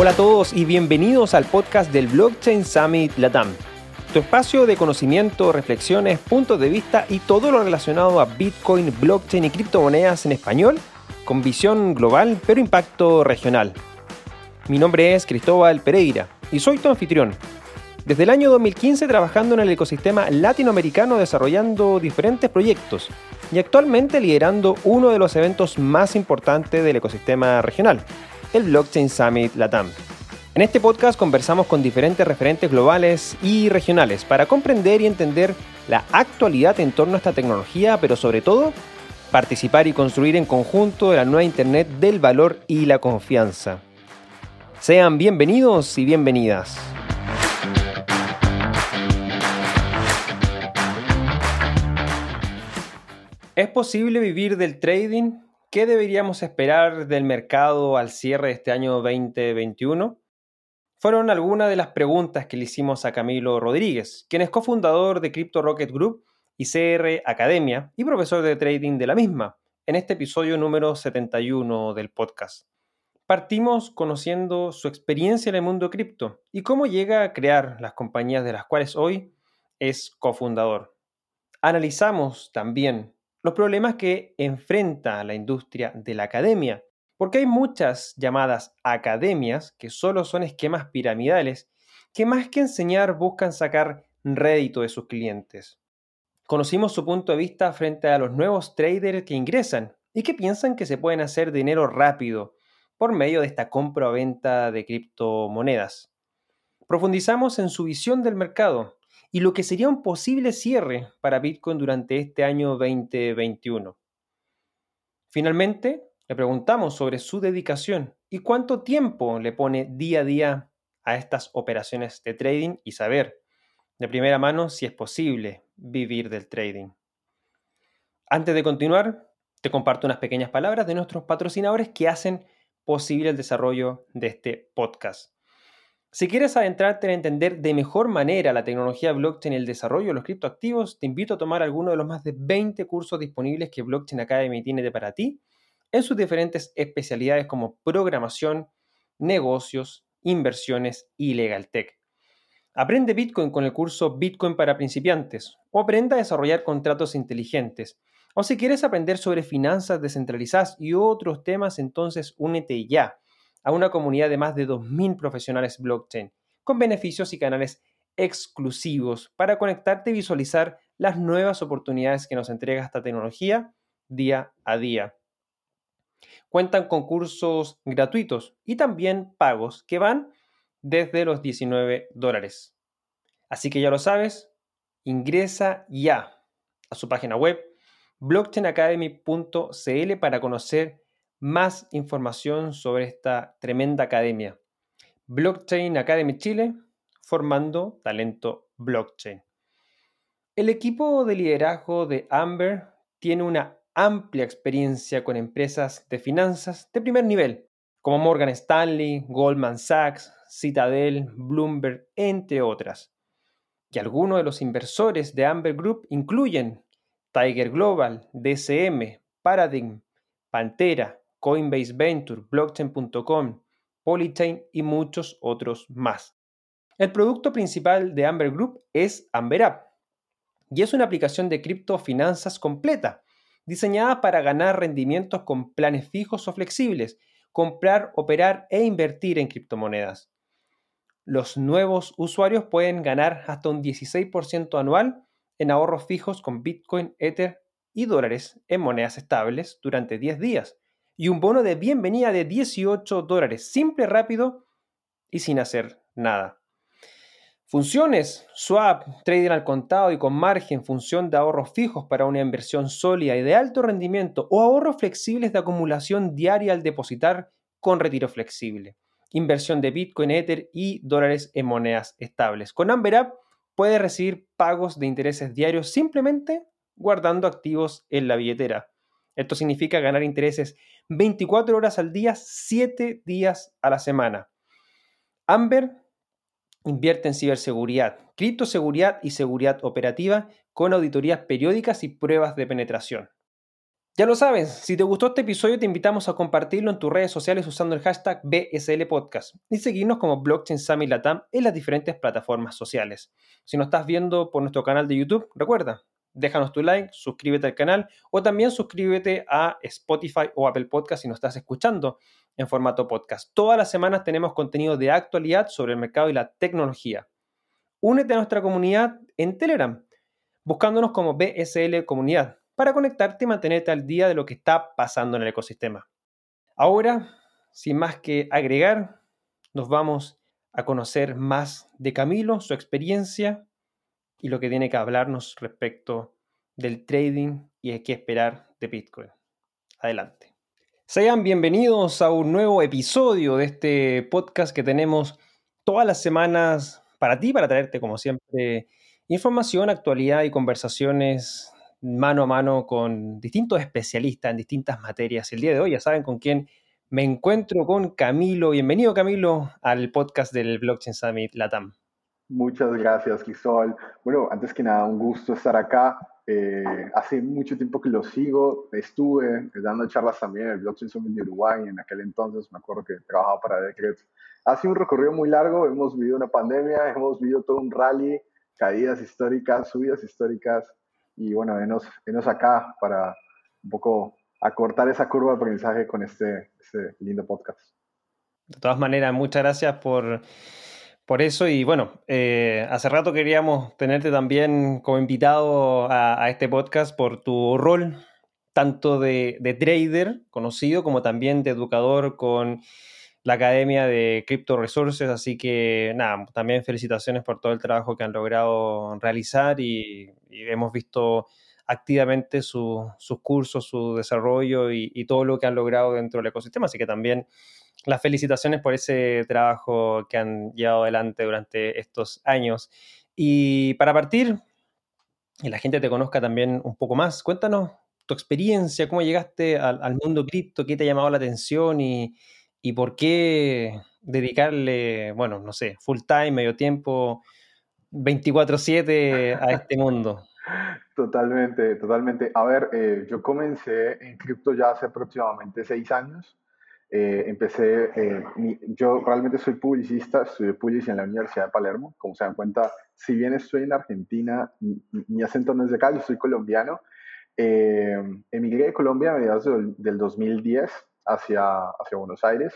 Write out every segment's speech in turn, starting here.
Hola a todos y bienvenidos al podcast del Blockchain Summit Latam. Tu espacio de conocimiento, reflexiones, puntos de vista y todo lo relacionado a Bitcoin, blockchain y criptomonedas en español, con visión global pero impacto regional. Mi nombre es Cristóbal Pereira y soy tu anfitrión. Desde el año 2015 trabajando en el ecosistema latinoamericano desarrollando diferentes proyectos y actualmente liderando uno de los eventos más importantes del ecosistema regional, el Blockchain Summit Latam. En este podcast conversamos con diferentes referentes globales y regionales para comprender y entender la actualidad en torno a esta tecnología, pero sobre todo participar y construir en conjunto de la nueva Internet del valor y la confianza. Sean bienvenidos y bienvenidas. ¿Es posible vivir del trading? ¿Qué deberíamos esperar del mercado al cierre de este año 2021? Fueron algunas de las preguntas que le hicimos a Camilo Rodríguez, quien es cofundador de Crypto Rocket Group y CR Academia y profesor de trading de la misma, en este episodio número 71 del podcast. Partimos conociendo su experiencia en el mundo cripto y cómo llega a crear las compañías de las cuales hoy es cofundador. Analizamos también los problemas que enfrenta la industria de la academia, porque hay muchas llamadas academias que solo son esquemas piramidales que más que enseñar buscan sacar rédito de sus clientes. Conocimos su punto de vista frente a los nuevos traders que ingresan y que piensan que se pueden hacer dinero rápido por medio de esta compra o venta de criptomonedas. Profundizamos en su visión del mercado y lo que sería un posible cierre para Bitcoin durante este año 2021. Finalmente, le preguntamos sobre su dedicación y cuánto tiempo le pone día a día a estas operaciones de trading y saber de primera mano si es posible vivir del trading. Antes de continuar, te comparto unas pequeñas palabras de nuestros patrocinadores que hacen posible el desarrollo de este podcast. Si quieres adentrarte en entender de mejor manera la tecnología blockchain y el desarrollo de los criptoactivos, te invito a tomar alguno de los más de 20 cursos disponibles que Blockchain Academy tiene para ti en sus diferentes especialidades como programación, negocios, inversiones y legal tech. Aprende Bitcoin con el curso Bitcoin para principiantes o aprenda a desarrollar contratos inteligentes. O si quieres aprender sobre finanzas descentralizadas y otros temas, entonces únete ya a una comunidad de más de 2.000 profesionales blockchain, con beneficios y canales exclusivos para conectarte y visualizar las nuevas oportunidades que nos entrega esta tecnología día a día. Cuentan con cursos gratuitos y también pagos que van desde los 19 dólares. Así que ya lo sabes, ingresa ya a su página web blockchainacademy.cl para conocer más información sobre esta tremenda academia. Blockchain Academy Chile, formando talento blockchain. El equipo de liderazgo de Amber tiene una amplia experiencia con empresas de finanzas de primer nivel, como Morgan Stanley, Goldman Sachs, Citadel, Bloomberg, entre otras. Y algunos de los inversores de Amber Group incluyen Tiger Global, DCM, Paradigm, Pantera, Coinbase Venture, Blockchain.com, Polychain y muchos otros más. El producto principal de Amber Group es Amber App y es una aplicación de criptofinanzas completa, diseñada para ganar rendimientos con planes fijos o flexibles, comprar, operar e invertir en criptomonedas. Los nuevos usuarios pueden ganar hasta un 16% anual en ahorros fijos con Bitcoin, Ether y dólares en monedas estables durante 10 días y un bono de bienvenida de 18 dólares, simple, rápido y sin hacer nada. Funciones, swap, trading al contado y con margen, función de ahorros fijos para una inversión sólida y de alto rendimiento o ahorros flexibles de acumulación diaria al depositar con retiro flexible. Inversión de Bitcoin, Ether y dólares en monedas estables. Con Amber App puede recibir pagos de intereses diarios simplemente guardando activos en la billetera. Esto significa ganar intereses 24 horas al día, 7 días a la semana. Amber invierte en ciberseguridad, criptoseguridad y seguridad operativa con auditorías periódicas y pruebas de penetración. Ya lo sabes, si te gustó este episodio te invitamos a compartirlo en tus redes sociales usando el hashtag BSL Podcast y seguirnos como Blockchain Summit Latam en las diferentes plataformas sociales. Si nos estás viendo por nuestro canal de YouTube, recuerda, déjanos tu like, suscríbete al canal o también suscríbete a Spotify o Apple Podcast si nos estás escuchando en formato podcast. Todas las semanas tenemos contenido de actualidad sobre el mercado y la tecnología. Únete a nuestra comunidad en Telegram, buscándonos como BSL Comunidad para conectarte y mantenerte al día de lo que está pasando en el ecosistema. Ahora, sin más que agregar, nos vamos a conocer más de Camilo, su experiencia y lo que tiene que hablarnos respecto del trading y de qué esperar de Bitcoin. Adelante. Sean bienvenidos a un nuevo episodio de este podcast que tenemos todas las semanas para ti, para traerte como siempre información, actualidad y conversaciones mano a mano con distintos especialistas en distintas materias. El día de hoy ya saben con quién me encuentro con Camilo. Bienvenido Camilo al podcast del Blockchain Summit Latam. Muchas gracias, Crisol. Bueno, antes que nada, un gusto estar acá. Eh, hace mucho tiempo que lo sigo. Estuve dando charlas también en el Blockchain Summit de Uruguay. En aquel entonces me acuerdo que trabajaba para Decret. Ha sido un recorrido muy largo. Hemos vivido una pandemia, hemos vivido todo un rally, caídas históricas, subidas históricas y bueno, venos, venos acá para un poco acortar esa curva de aprendizaje con este, este lindo podcast. De todas maneras, muchas gracias por, por eso y bueno, eh, hace rato queríamos tenerte también como invitado a, este podcast por tu rol tanto de, de, trader conocido como también de educador con la Academia de Crypto Resources, así que nada, también felicitaciones por todo el trabajo que han logrado realizar y, hemos visto activamente sus cursos, su desarrollo y, todo lo que han logrado dentro del ecosistema, así que también las felicitaciones por ese trabajo que han llevado adelante durante estos años. Y para partir, y la gente te conozca también un poco más, cuéntanos tu experiencia, cómo llegaste al, al mundo cripto, qué te ha llamado la atención y, ¿Y por qué dedicarle, bueno, no sé, full time, medio tiempo, 24/7 a este mundo? Totalmente, totalmente. A ver, eh, yo comencé en cripto ya hace aproximadamente seis años. Eh, empecé, eh, yo realmente soy publicista, estudié publicidad en la Universidad de Palermo. Como se dan cuenta, si bien estoy en Argentina, mi, acento no es de acá, yo soy colombiano. emigré de Colombia a mediados del, del 2010 hacia, hacia Buenos Aires.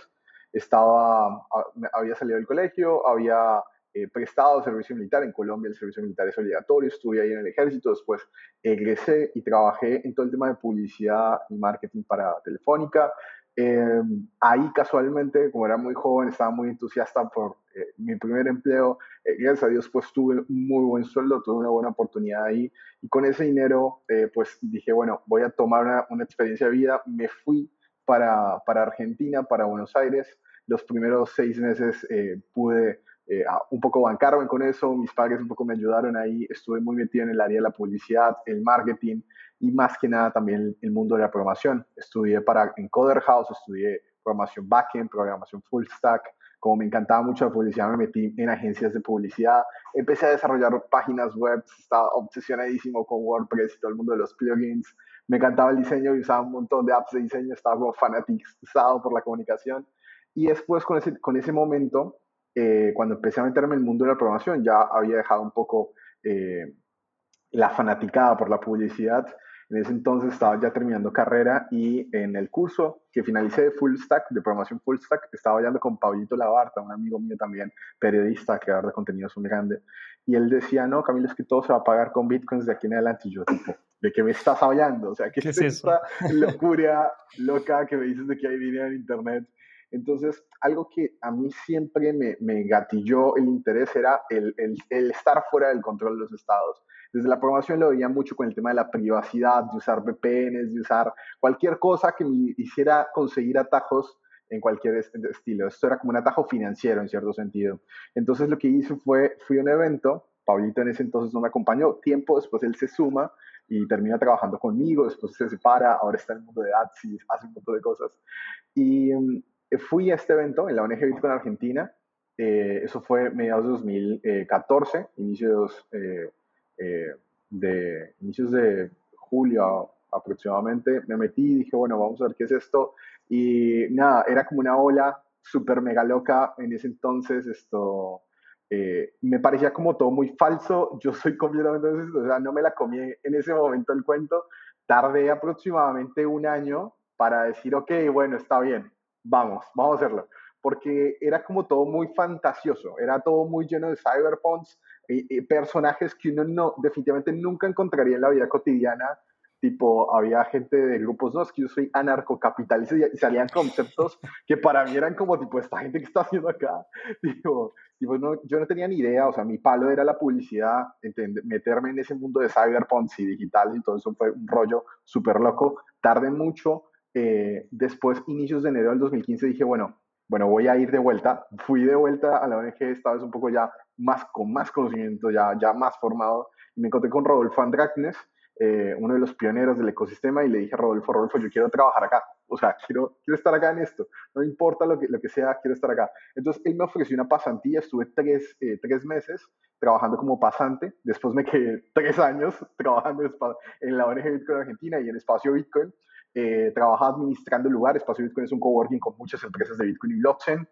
Estaba, había salido del colegio, había eh, prestado servicio militar. En Colombia el servicio militar es obligatorio. Estuve ahí en el ejército. Después egresé y trabajé en todo el tema de publicidad y marketing para Telefónica. Em, ahí casualmente, como era muy joven, estaba muy entusiasta por eh, mi primer empleo. Eh, gracias a Dios, pues tuve un muy buen sueldo, tuve una buena oportunidad ahí. Y con ese dinero, pues dije, bueno, voy a tomar una, una experiencia de vida. Me fui para, para Argentina, para Buenos Aires. Los primeros seis meses eh, pude eh, un poco bancarme con eso, mis padres un poco me ayudaron ahí, estuve muy metido en el área de la publicidad, el marketing y más que nada también el mundo de la programación. Estudié para, en Coder House, estudié programación backend, programación full stack. Como me encantaba mucho la publicidad, me metí en agencias de publicidad, empecé a desarrollar páginas web, estaba obsesionadísimo con WordPress y todo el mundo de los plugins me encantaba el diseño y usaba un montón de apps de diseño, estaba como por la comunicación. Y después con ese, con ese momento, eh, cuando empecé a meterme en el mundo de la programación, ya había dejado un poco eh, la fanaticada por la publicidad. En ese entonces estaba ya terminando carrera y en el curso que finalicé de Full Stack, de programación Full Stack, estaba hablando con Pablito Labarta, un amigo mío también, periodista, creador de contenidos muy grande. Y él decía, no, Camilo, es que todo se va a pagar con bitcoins de aquí en adelante. Y yo, tipo, ¿de qué me estás hablando? O sea, ¿qué, es esta locura loca que me dices de que hay dinero en Internet? Entonces, algo que a mí siempre me, me gatilló el interés era el, el, estar fuera del control de los estados. Desde la programación lo veía mucho con el tema de la privacidad, de usar VPNs, de usar cualquier cosa que me hiciera conseguir atajos en cualquier estilo. Esto era como un atajo financiero en cierto sentido. Entonces lo que hice fue, fui a un evento, Pablito en ese entonces no me acompañó, tiempo después él se suma y termina trabajando conmigo, después se separa, ahora está en el mundo de Adsys, hace un montón de cosas. Y mm, fui a este evento en la ONG Bitcoin Argentina, eh, eso fue mediados de 2014, inicios, eh, eh, de, inicios de julio aproximadamente. Me metí y dije, bueno, vamos a ver qué es esto. Y nada, era como una ola súper mega loca en ese entonces. Esto eh, me parecía como todo muy falso. Yo soy completamente, o sea, no me la comí en ese momento el cuento. Tardé aproximadamente un año para decir, ok, bueno, está bien, vamos, vamos a hacerlo. Porque era como todo muy fantasioso, era todo muy lleno de cyberpunks, y, personajes que uno no, definitivamente nunca encontraría en la vida cotidiana. Tipo, había gente de grupos, no, es que yo soy anarcocapitalista y salían conceptos que para mí eran como, tipo, esta gente que está haciendo acá. Tipo, tipo no, yo no tenía ni idea, o sea, mi palo era la publicidad, meterme en ese mundo de cyberpunks y digitales eso fue un rollo súper loco. Tardé mucho. Eh, después, inicios de enero del 2015, dije, bueno, bueno, voy a ir de vuelta. Fui de vuelta a la ONG, esta vez un poco ya más, con más conocimiento, ya, ya más formado. Me encontré con Rodolfo Andrácnes, eh, uno de los pioneros del ecosistema, y le dije Rodolfo, Rodolfo, yo quiero trabajar acá. O sea, quiero, quiero estar acá en esto. No importa lo que, lo que sea, quiero estar acá. Entonces, él me ofreció una pasantía. Estuve tres, eh, tres meses trabajando como pasante. Después me quedé tres años trabajando en la ONG Bitcoin Argentina y en Espacio Bitcoin. Eh, trabajaba administrando el lugar. Espacio Bitcoin es un coworking con muchas empresas de Bitcoin y blockchain.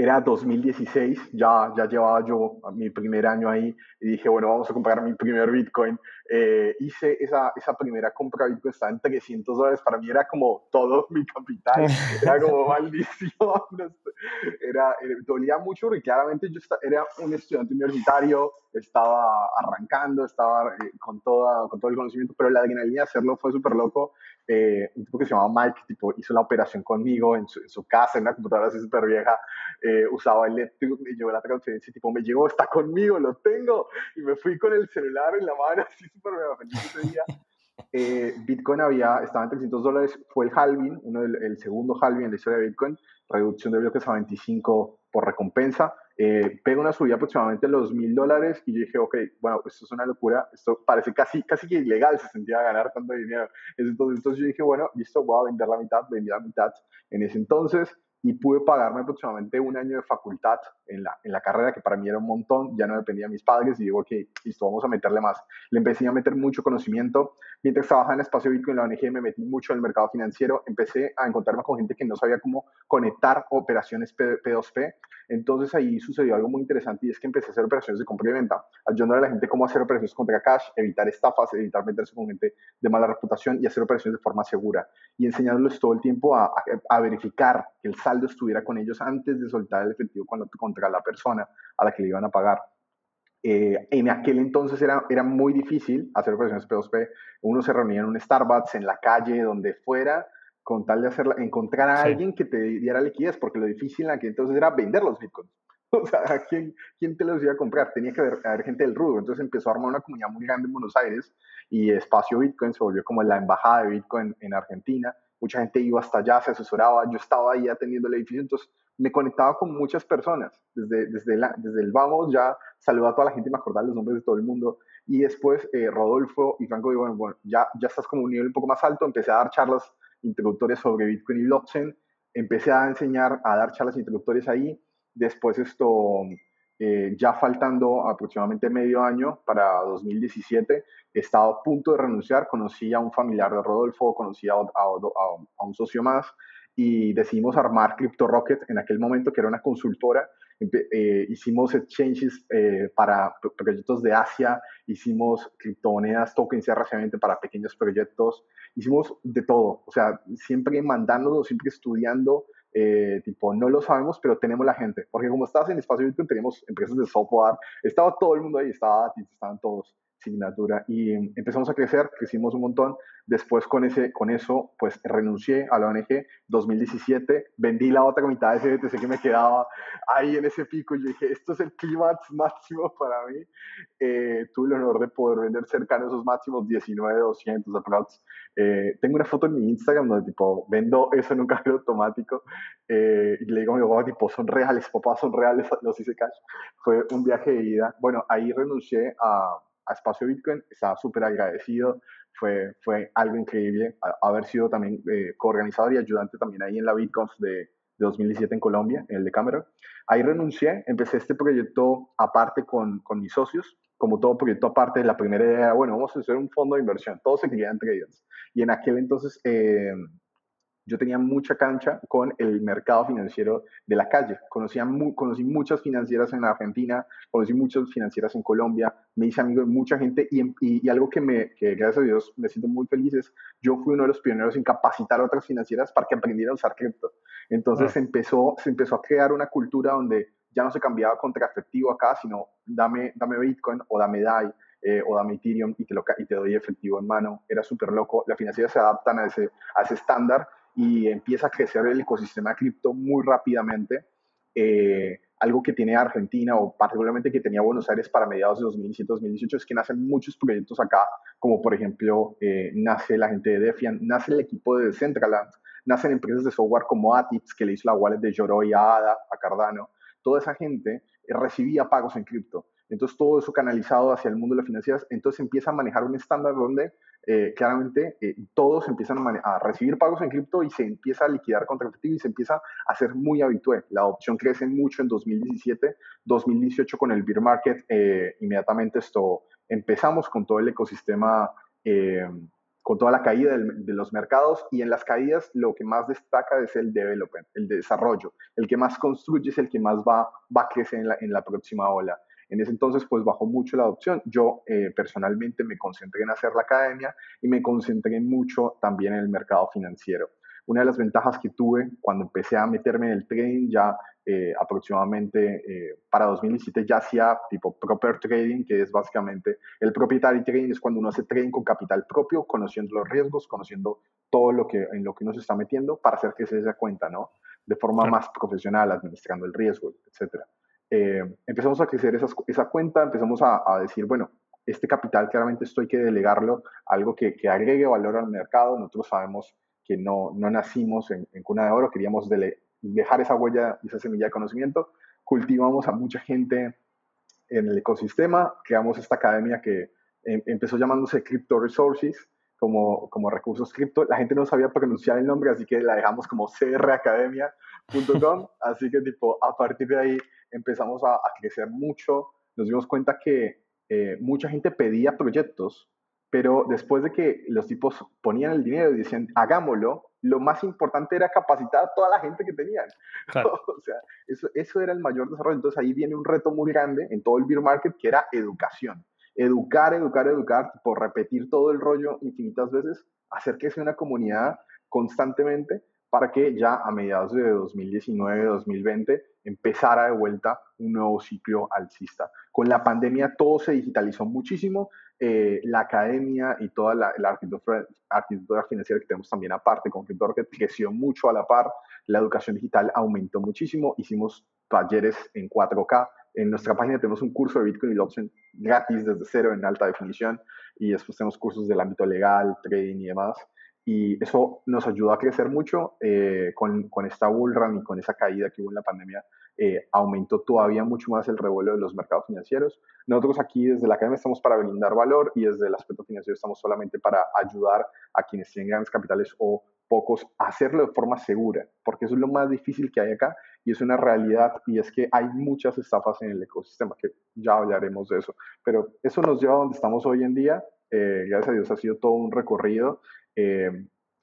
Era 2016, ya, ya llevaba yo mi primer año ahí y dije, bueno, vamos a comprar mi primer Bitcoin. Eh, hice esa, esa primera compra de Bitcoin, estaba en 300 dólares, para mí era como todo mi capital, era como maldición, era, era, dolía mucho porque claramente yo era un estudiante universitario, estaba arrancando, estaba eh, con, toda, con todo el conocimiento, pero la adrenalina de hacerlo fue súper loco. Eh, un tipo que se llamaba Mike, tipo, hizo la operación conmigo en su, en su casa, en una computadora así súper vieja, eh, usaba el laptop, me llevó la transferencia, tipo, me llegó, está conmigo, lo tengo, y me fui con el celular en la mano, así súper feliz ese día. Eh, Bitcoin había, estaba en 300 dólares, fue el halving, uno del, el segundo halving en la historia de Bitcoin, reducción de bloques a 25 por recompensa, eh, pega una subida aproximadamente a los mil dólares y yo dije, ok, bueno, esto es una locura, esto parece casi, casi que ilegal, se sentía ganar tanto dinero. Entonces, entonces yo dije, bueno, listo, voy a vender la mitad, vendí la mitad en ese entonces y pude pagarme aproximadamente un año de facultad en la, en la carrera, que para mí era un montón, ya no dependía de mis padres, y digo, ok, listo, vamos a meterle más. Le empecé a meter mucho conocimiento. Mientras trabajaba en Espacio Bitcoin en la ONG, me metí mucho en el mercado financiero, empecé a encontrarme con gente que no sabía cómo conectar operaciones P2P. Entonces ahí sucedió algo muy interesante y es que empecé a hacer operaciones de compra y venta, ayudando a la gente cómo hacer operaciones contra cash, evitar estafas, evitar meterse con gente de mala reputación y hacer operaciones de forma segura. Y enseñándoles todo el tiempo a, a, a verificar que el saldo estuviera con ellos antes de soltar el efectivo cuando, contra la persona a la que le iban a pagar. Eh, en aquel entonces era, era muy difícil hacer operaciones P2P. Uno se reunía en un Starbucks, en la calle, donde fuera, con tal de hacerla, encontrar a alguien que te diera liquidez, porque lo difícil en aquel entonces era vender los bitcoins. O sea, ¿quién, ¿quién te los iba a comprar? Tenía que haber, haber, gente del rudo. Entonces empezó a armar una comunidad muy grande en Buenos Aires y Espacio Bitcoin se volvió como la embajada de Bitcoin en Argentina mucha gente iba hasta allá, se asesoraba, yo estaba ahí atendiendo el edificio, entonces me conectaba con muchas personas, desde, desde, la, desde el vamos ya saludaba a toda la gente, me acordaba los nombres de todo el mundo, y después eh, Rodolfo y Franco bueno, ya, ya estás como un nivel un poco más alto, empecé a dar charlas introductorias sobre Bitcoin y blockchain, empecé a enseñar, a dar charlas introductorias ahí, después esto, eh, ya faltando aproximadamente medio año para 2017, estaba a punto de renunciar, conocí a un familiar de Rodolfo, conocí a, a, a, un socio más y decidimos armar Crypto Rocket en aquel momento, que era una consultora. Eh, hicimos exchanges eh, para proyectos de Asia, hicimos criptomonedas, tokens rápidamente para pequeños proyectos, hicimos de todo, o sea, siempre mandándonos, siempre estudiando eh, tipo, no lo sabemos, pero tenemos la gente. Porque como estás en Espacio Bitcoin, tenemos empresas de software, estaba todo el mundo ahí, estaba, estaban todos signatura y empezamos a crecer, crecimos un montón. Después con, ese, con eso, pues renuncié a la ONG 2017, vendí la otra mitad de ese BTC que me quedaba ahí en ese pico y yo dije, esto es el clímax máximo para mí. Eh, tuve el honor de poder vender cercano a esos máximos 19, 200 aprox. Eh, tengo una foto en mi Instagram donde tipo vendo eso en un cajero automático eh, y le digo a mi papá, tipo, son reales, papá, son reales, los hice cash. Fue un viaje de ida. Bueno, ahí renuncié a a Espacio Bitcoin, estaba súper agradecido, fue, fue algo increíble haber sido también eh, coorganizador y ayudante también ahí en la BitConf de, de 2017 en Colombia, en el de Cameron. Ahí renuncié, empecé este proyecto aparte con, con mis socios, como todo proyecto aparte, la primera idea era, bueno, vamos a hacer un fondo de inversión, todo se quería entre ellos. Y en aquel entonces eh, yo tenía mucha cancha con el mercado financiero de la calle. Conocía conocí muchas financieras en Argentina, conocí muchas financieras en Colombia, me hice amigo de mucha gente y, y, algo que, me, que gracias a Dios me siento muy feliz es, yo fui uno de los pioneros en capacitar a otras financieras para que aprendieran a usar cripto. Entonces ah. empezó, se empezó a crear una cultura donde ya no se cambiaba contra efectivo acá, sino dame, dame Bitcoin o dame DAI. Eh, o dame Ethereum y te, lo, y te doy efectivo en mano. Era súper loco. Las financieras se adaptan a ese, a ese estándar y empieza a crecer el ecosistema cripto muy rápidamente. Eh, algo que tiene Argentina o particularmente que tenía Buenos Aires para mediados de 2017-2018 es que nacen muchos proyectos acá, como por ejemplo eh, nace la gente de Defiant, nace el equipo de Decentraland, nacen empresas de software como Atix, que le hizo la wallet de Yoroi a Ada, a Cardano. Toda esa gente eh, recibía pagos en cripto. Entonces todo eso canalizado hacia el mundo de las financieras, entonces empieza a manejar un estándar donde eh, claramente eh, todos empiezan a, recibir pagos en cripto y se empieza a liquidar contra efectivo y se empieza a hacer muy habitual. La adopción crece mucho en 2017, 2018 con el beer market, eh, inmediatamente esto empezamos con todo el ecosistema, con toda la caída de los mercados y en las caídas lo que más destaca es el development, el desarrollo. El que más construye es el que más va, va a crecer en la, en la próxima ola. En ese entonces, pues bajó mucho la adopción. Yo eh, personalmente me concentré en hacer la academia y me concentré mucho también en el mercado financiero. Una de las ventajas que tuve cuando empecé a meterme en el trading, ya eh, aproximadamente eh, para 2017 ya hacía tipo proper trading, que es básicamente el proprietary trading, es cuando uno hace trading con capital propio, conociendo los riesgos, conociendo todo lo que, en lo que uno se está metiendo para hacer que se dé cuenta, ¿no? De forma más profesional, administrando el riesgo, etcétera. Eh, empezamos a crecer esa cuenta, empezamos a, decir, bueno, este capital claramente esto hay que delegarlo algo que, que, agregue valor al mercado. Nosotros sabemos que no, no nacimos en, cuna de oro, queríamos dejar esa huella esa semilla de conocimiento. Cultivamos a mucha gente en el ecosistema, creamos esta academia que em, empezó llamándose Crypto Resources, como, como recursos cripto. La gente no sabía pronunciar el nombre, así que la dejamos como cracademia.com. así que tipo, a partir de ahí empezamos a, crecer mucho, nos dimos cuenta que eh, mucha gente pedía proyectos, pero después de que los tipos ponían el dinero y decían, hagámoslo, lo más importante era capacitar a toda la gente que tenían. o sea, eso, eso era el mayor desarrollo. Entonces ahí viene un reto muy grande en todo el beer market que era educación. Educar, educar, educar, por repetir todo el rollo infinitas veces, hacer que sea una comunidad constantemente para que ya a mediados de 2019-2020 empezara de vuelta un nuevo ciclo alcista. Con la pandemia todo se digitalizó muchísimo, eh, la academia y toda la, arquitectura, financiera que tenemos también aparte con CryptoRocket creció mucho a la par, la educación digital aumentó muchísimo, hicimos talleres en 4K, en nuestra página tenemos un curso de Bitcoin y blockchain gratis desde cero en alta definición y después tenemos cursos del ámbito legal, trading y demás y eso nos ayudó a crecer mucho eh, con, con, esta bullrun y con esa caída que hubo en la pandemia, eh, aumentó todavía mucho más el revuelo de los mercados financieros. Nosotros aquí desde la academia estamos para brindar valor y desde el aspecto financiero estamos solamente para ayudar a quienes tienen grandes capitales o pocos hacerlo de forma segura, porque eso es lo más difícil que hay acá y es una realidad y es que hay muchas estafas en el ecosistema, que ya hablaremos de eso, pero eso nos lleva a donde estamos hoy en día. Eh, gracias a Dios ha sido todo un recorrido eh,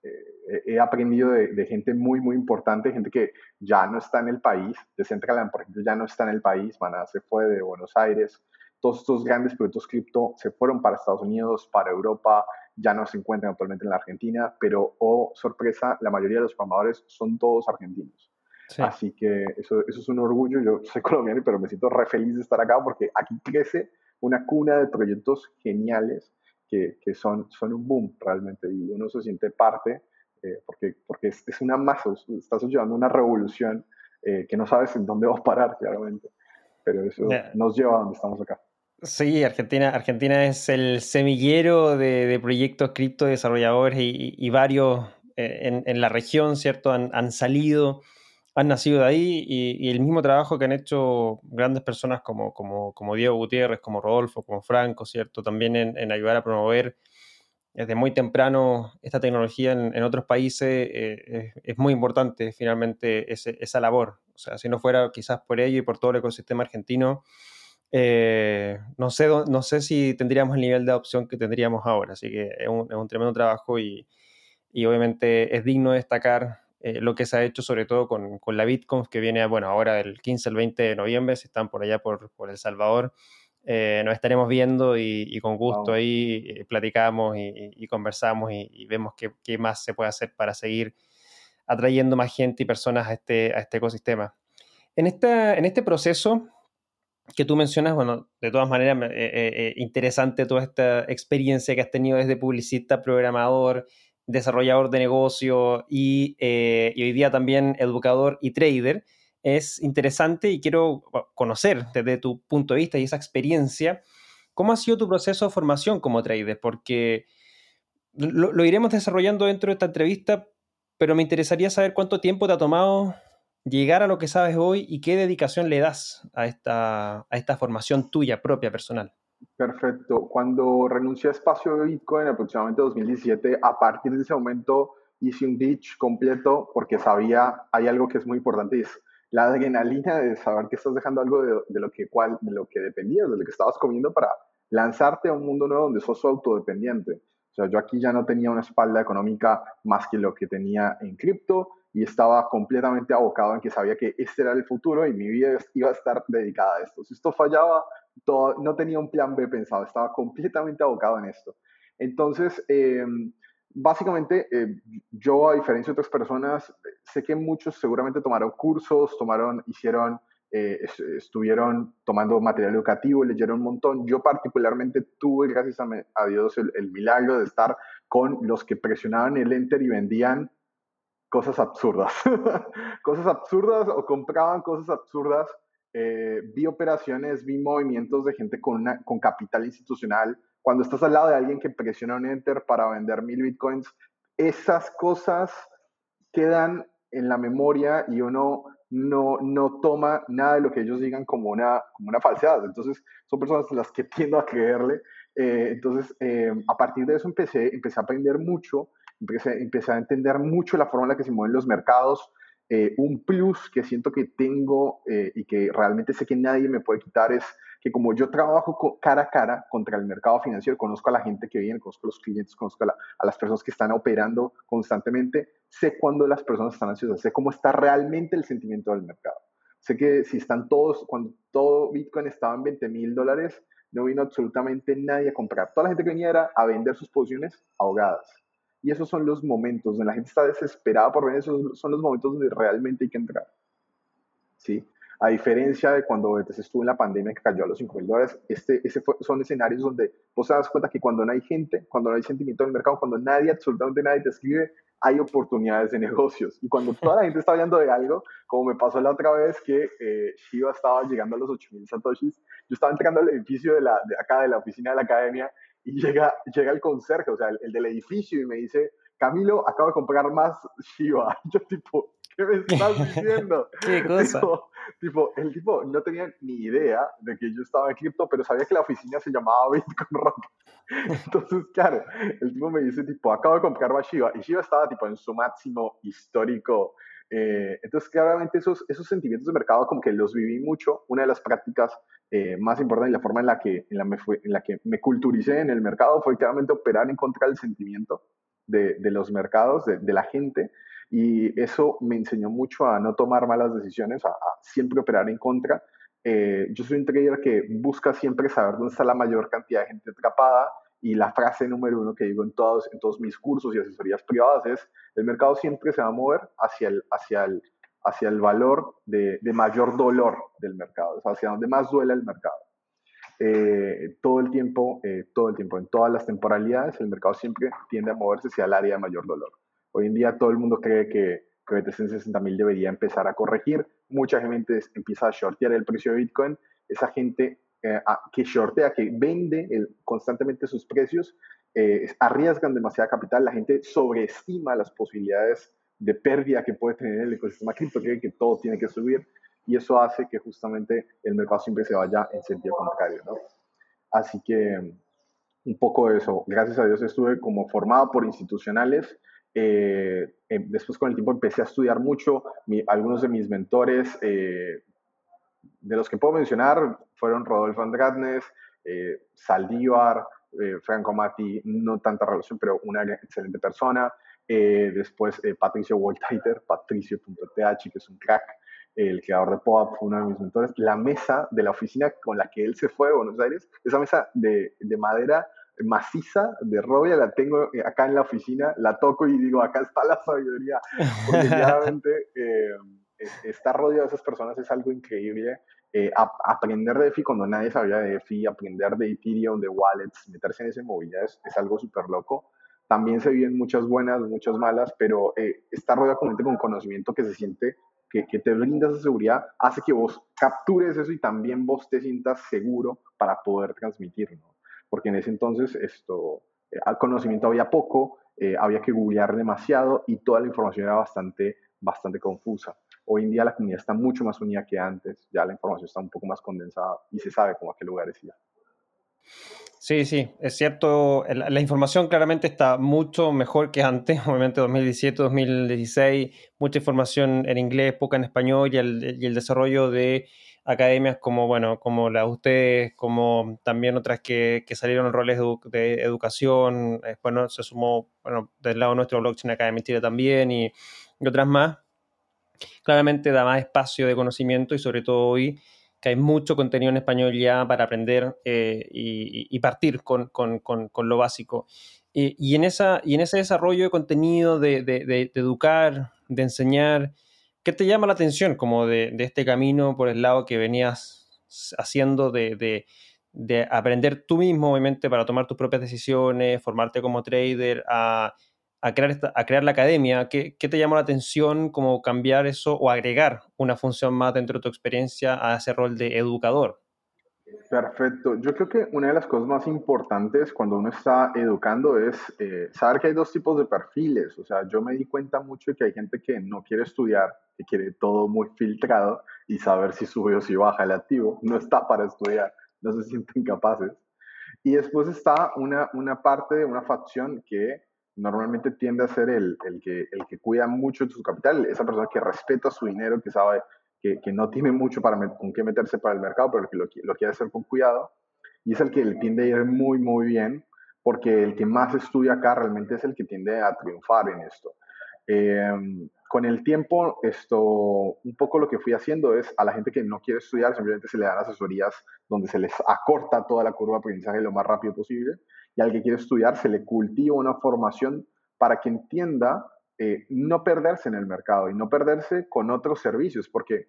eh, he aprendido de, gente muy, muy importante, gente que ya no está en el país. De Centraland, por ejemplo, ya no está en el país, Maná se fue de Buenos Aires. Todos estos grandes proyectos cripto se fueron para Estados Unidos, para Europa, ya no se encuentran actualmente en la Argentina, pero, oh sorpresa, la mayoría de los formadores son todos argentinos. Así que eso, eso es un orgullo. Yo soy colombiano, pero me siento re feliz de estar acá porque aquí crece una cuna de proyectos geniales que, que, son, son un boom realmente y uno se siente parte eh, porque, porque es, es, una masa, estás llevando una revolución eh, que no sabes en dónde va a parar claramente, pero eso nos lleva a donde estamos acá. Sí, Argentina, Argentina es el semillero de, proyectos cripto desarrolladores y, varios eh, en, la región, ¿cierto? Han, salido han nacido de ahí y, el mismo trabajo que han hecho grandes personas como Diego Gutiérrez, como Rodolfo, como Franco, ¿cierto? También en, ayudar a promover desde muy temprano esta tecnología en, otros países eh, es, muy importante finalmente esa labor. O sea, si no fuera quizás por ello y por todo el ecosistema argentino, eh, no, sé, no sé si tendríamos el nivel de adopción que tendríamos ahora, así que es un, es un tremendo trabajo y, y, obviamente es digno de destacar eh, lo que se ha hecho sobre todo con, con, la Bitcoin que viene, bueno, ahora del 15 al 20 de noviembre, si están por allá por, por El Salvador, eh, nos estaremos viendo y, y con gusto ahí platicamos y, conversamos y, vemos qué, qué, más se puede hacer para seguir atrayendo más gente y personas a este, a este ecosistema. En, esta, en este proceso que tú mencionas, bueno, de todas maneras, eh, eh, eh, interesante toda esta experiencia que has tenido desde publicista, programador, desarrollador de negocio y, y, hoy día también educador y trader. Es interesante y quiero conocer desde tu punto de vista y esa experiencia, cómo ha sido tu proceso de formación como trader, porque lo, lo iremos desarrollando dentro de esta entrevista, pero me interesaría saber cuánto tiempo te ha tomado llegar a lo que sabes hoy y qué dedicación le das a esta, a esta formación tuya propia, personal. Perfecto. Cuando renuncié a espacio de Bitcoin, aproximadamente 2017, a partir de ese momento hice un ditch completo porque sabía, hay algo que es muy importante y es la adrenalina de saber que estás dejando algo de, de, lo, que, cual, de lo que dependías, de lo que estabas comiendo para lanzarte a un mundo nuevo donde sos autodependiente. O sea, yo aquí ya no tenía una espalda económica más que lo que tenía en cripto y estaba completamente abocado en que sabía que este era el futuro y mi vida iba a estar dedicada a esto. Si esto fallaba, no tenía un plan B pensado, estaba completamente abocado en esto. Entonces, em, básicamente, eh, yo, a diferencia de otras personas, sé que muchos seguramente tomaron cursos, tomaron, hicieron, eh, estuvieron tomando material educativo, leyeron un montón. Yo particularmente tuve, gracias a, Dios, el milagro de estar con los que presionaban el enter y vendían cosas absurdas. cosas absurdas o compraban cosas absurdas. Eh, vi operaciones, vi movimientos de gente con, una, con capital institucional. Cuando estás al lado de alguien que presiona un enter para vender mil bitcoins, esas cosas quedan en la memoria y uno no, no toma nada de lo que ellos digan como una, como una falsedad. Entonces, son personas las que tiendo a creerle. Eh, entonces, eh, a partir de eso empecé, empecé a aprender mucho empecé, a entender mucho la forma en la que se mueven los mercados. Eh, un plus que siento que tengo eh, y que realmente sé que nadie me puede quitar es que como yo trabajo cara a cara contra el mercado financiero, conozco a la gente que viene, conozco a los clientes, conozco a, a las personas que están operando constantemente, sé cuándo las personas están ansiosas, sé cómo está realmente el sentimiento del mercado. Sé que si están todos, cuando todo Bitcoin estaba en 20 mil dólares, no vino absolutamente nadie a comprar. Toda la gente que venía era a vender sus posiciones ahogadas. Y esos son los momentos donde la gente está desesperada por ver, esos son los momentos donde realmente hay que entrar. ¿Sí? A diferencia de cuando estuvo en la pandemia que cayó a los 5 mil dólares, este, ese son escenarios donde vos te das cuenta que cuando no hay gente, cuando no hay sentimiento en el mercado, cuando nadie, absolutamente nadie te escribe, hay oportunidades de negocios. Y cuando toda la gente está hablando de algo, como me pasó la otra vez que eh, Shiva estaba llegando a los 8 mil satoshis, yo estaba entrando al edificio de, la, de acá, de la oficina de la academia, y llega, llega el conserje, o sea, el, del edificio, y me dice, Camilo, acabo de comprar más Shiba. Yo tipo, ¿qué me estás diciendo? ¿Qué cosa? Tipo, el tipo no tenía ni idea de que yo estaba en cripto, pero sabía que la oficina se llamaba Bitcoin Rock. Entonces, claro, el tipo me dice, tipo, acabo de comprar más Shiba. Y Shiba estaba, tipo, en su máximo histórico. Eh, entonces, claramente esos, esos sentimientos de mercado como que los viví mucho. Una de las prácticas eh, más importante y la forma en la, que, en, la me fue, en la que me culturicé en el mercado fue claramente operar en contra del sentimiento de, de los mercados, de, de, la gente, y eso me enseñó mucho a no tomar malas decisiones, a, a siempre operar en contra. Eh, yo soy un trader que busca siempre saber dónde está la mayor cantidad de gente atrapada, y la frase número uno que digo en todos, en todos mis cursos y asesorías privadas es, el mercado siempre se va a mover hacia el, hacia el, hacia el valor de, de mayor dolor del mercado, hacia donde más duele el mercado. Eh, todo el tiempo, eh, todo el tiempo, en todas las temporalidades, el mercado siempre tiende a moverse hacia el área de mayor dolor. Hoy en día todo el mundo cree que, que BTC en 60.000 debería empezar a corregir. Mucha gente empieza a shortear el precio de Bitcoin. Esa gente eh, que shortea, que vende el, constantemente sus precios, eh, arriesgan demasiada capital. La gente sobreestima las posibilidades de pérdida que puede tener el ecosistema cripto, cree que todo tiene que subir y eso hace que justamente el mercado siempre se vaya en sentido contrario, ¿no? Así que un poco de eso. Gracias a Dios estuve como formado por institucionales. Eh, eh, después con el tiempo empecé a estudiar mucho. algunos de mis mentores, eh, de los que puedo mencionar fueron Rodolfo Andradnes, eh, Saldívar, eh, Franco Mati, no tanta relación, pero una excelente persona. Eh, después Patricio Woltaiter, patricio.th, que es un crack, el creador de POAP, uno de mis mentores. La mesa de la oficina con la que él se fue a Buenos Aires, esa mesa de, de madera maciza de Robia, la tengo acá en la oficina, la toco y digo, acá está la sabiduría. Porque realmente estar rodeado de esas personas es algo increíble. Eh, aprender de DeFi cuando nadie sabía de DeFi, aprender de Ethereum, de wallets, meterse en esa movilidad es, algo súper loco. También se viven muchas buenas, muchas malas, pero eh, estar rodeado con gente con conocimiento que se siente, que, te brinda esa seguridad, hace que vos captures eso y también vos te sientas seguro para poder transmitirlo. Porque en ese entonces esto, eh, conocimiento había poco, había que googlear demasiado y toda la información era bastante, bastante confusa. Hoy en día la comunidad está mucho más unida que antes, ya la información está un poco más condensada y se sabe cómo a qué lugares ir. Sí, sí, es cierto, la, información claramente está mucho mejor que antes, obviamente 2017, 2016, mucha información en inglés, poca en español y el, desarrollo de academias como, bueno, como la de ustedes, como también otras que, salieron en roles de, educación, después se sumó, bueno, del lado nuestro Blockchain Academy Chile también y otras más, claramente da más espacio de conocimiento y sobre todo hoy que hay mucho contenido en español ya para aprender eh, y, partir con, lo básico. y, en ese desarrollo de contenido, de, educar, de enseñar, ¿qué te llama la atención como de, este camino por el lado que venías haciendo de, aprender tú mismo, obviamente, para tomar tus propias decisiones, formarte como trader, a a crear, a crear la academia, ¿qué, ¿qué, te llamó la atención como cambiar eso o agregar una función más dentro de tu experiencia a ese rol de educador? Perfecto. Yo creo que una de las cosas más importantes cuando uno está educando es eh, saber que hay dos tipos de perfiles. O sea, yo me di cuenta mucho de que hay gente que no quiere estudiar, que quiere todo muy filtrado y saber si sube o si baja el activo. No está para estudiar, no se sienten capaces. Y después está una, una parte, una facción que normalmente tiende a ser el, el, que, el que cuida mucho de su capital, esa persona que respeta su dinero, que sabe que, que no tiene mucho para con qué meterse para el mercado, pero que lo, lo, quiere hacer con cuidado, y es el que le tiende a ir muy, muy bien, porque el que más estudia acá realmente es el que tiende a triunfar en esto. Em, con el tiempo, esto, un poco lo que fui haciendo es a la gente que no quiere estudiar, simplemente se le dan asesorías donde se les acorta toda la curva de aprendizaje lo más rápido posible y al que quiere estudiar se le cultiva una formación para que entienda eh, no perderse en el mercado y no perderse con otros servicios, porque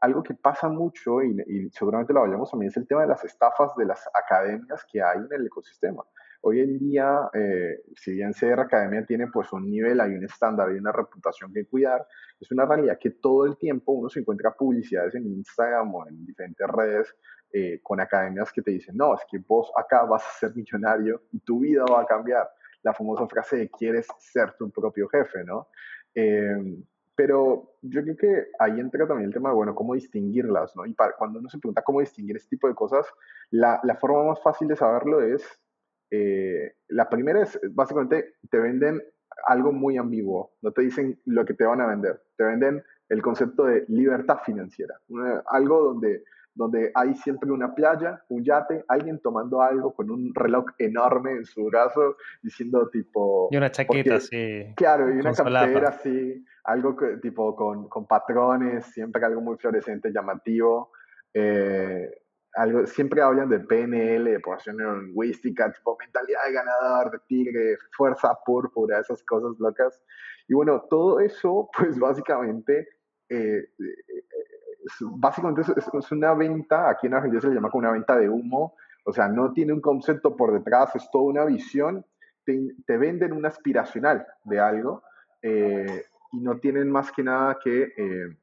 algo que pasa mucho y, seguramente lo hablamos también es el tema de las estafas de las academias que hay en el ecosistema. Hoy en día, eh, si bien CR Academia tiene pues un nivel, hay un estándar, hay una reputación que cuidar, es una realidad que todo el tiempo uno se encuentra publicidades en Instagram o en diferentes redes eh, con academias que te dicen, no, es que vos acá vas a ser millonario y tu vida va a cambiar. La famosa frase de quieres ser tu propio jefe, ¿no? Em, pero yo creo que ahí entra también el tema de, bueno, cómo distinguirlas, ¿no? Y para, cuando uno se pregunta cómo distinguir este tipo de cosas, la, la forma más fácil de saberlo es, eh, la primera es, básicamente, te venden algo muy ambiguo, no te dicen lo que te van a vender, te venden el concepto de libertad financiera, algo donde donde hay siempre una playa, un yate, alguien tomando algo con un reloj enorme en su brazo, diciendo tipo... Y una chaqueta así. Claro, y una cartera así, algo tipo con, con, patrones, siempre algo muy fluorescente, llamativo. Eh, algo, siempre hablan de PNL, de programación neurolingüística, tipo mentalidad de ganador, de tigre, fuerza púrpura, esas cosas locas. Y bueno, todo eso, pues básicamente eh, básicamente es, una venta, aquí en Argentina se le llama como una venta de humo, o sea, no tiene un concepto por detrás, es toda una visión, te, venden un aspiracional de algo eh, y no tienen más que nada que, eh,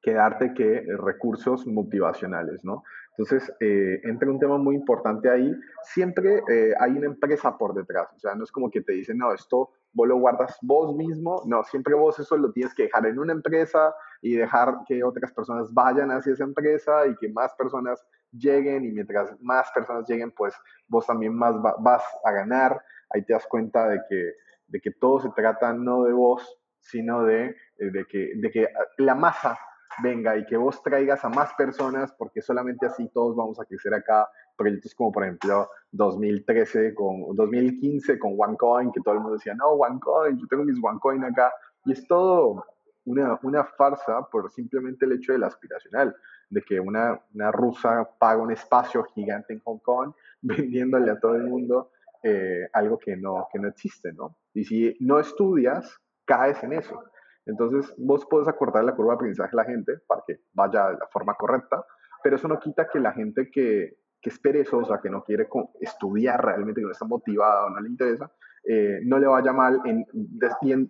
que darte que recursos motivacionales, ¿no? Entonces, eh, entra un tema muy importante ahí. Siempre eh, hay una empresa por detrás. O sea, no es como que te dicen, no, esto vos lo guardas vos mismo. No, siempre vos eso lo tienes que dejar en una empresa y dejar que otras personas vayan hacia esa empresa y que más personas lleguen. Y mientras más personas lleguen, pues vos también más vas a ganar. Ahí te das cuenta de que, de que todo se trata no de vos, sino de, eh, de, que, de que la masa venga, y que vos traigas a más personas, porque solamente así todos vamos a crecer acá. Proyectos como, por ejemplo, 2013 con 2015 con OneCoin, que todo el mundo decía, no, OneCoin, yo tengo mis OneCoin acá. Y es todo una, una farsa por simplemente el hecho del aspiracional, de que una, una rusa paga un espacio gigante en Hong Kong vendiéndole a todo el mundo eh, algo que no, que no existe, ¿no? Y si no estudias, caes en eso. Entonces, vos puedes acortar la curva de aprendizaje a la gente para que vaya de la forma correcta, pero eso no quita que la gente que, que es perezosa, que no quiere estudiar realmente, que no está motivada o no le interesa, eh, no le vaya mal en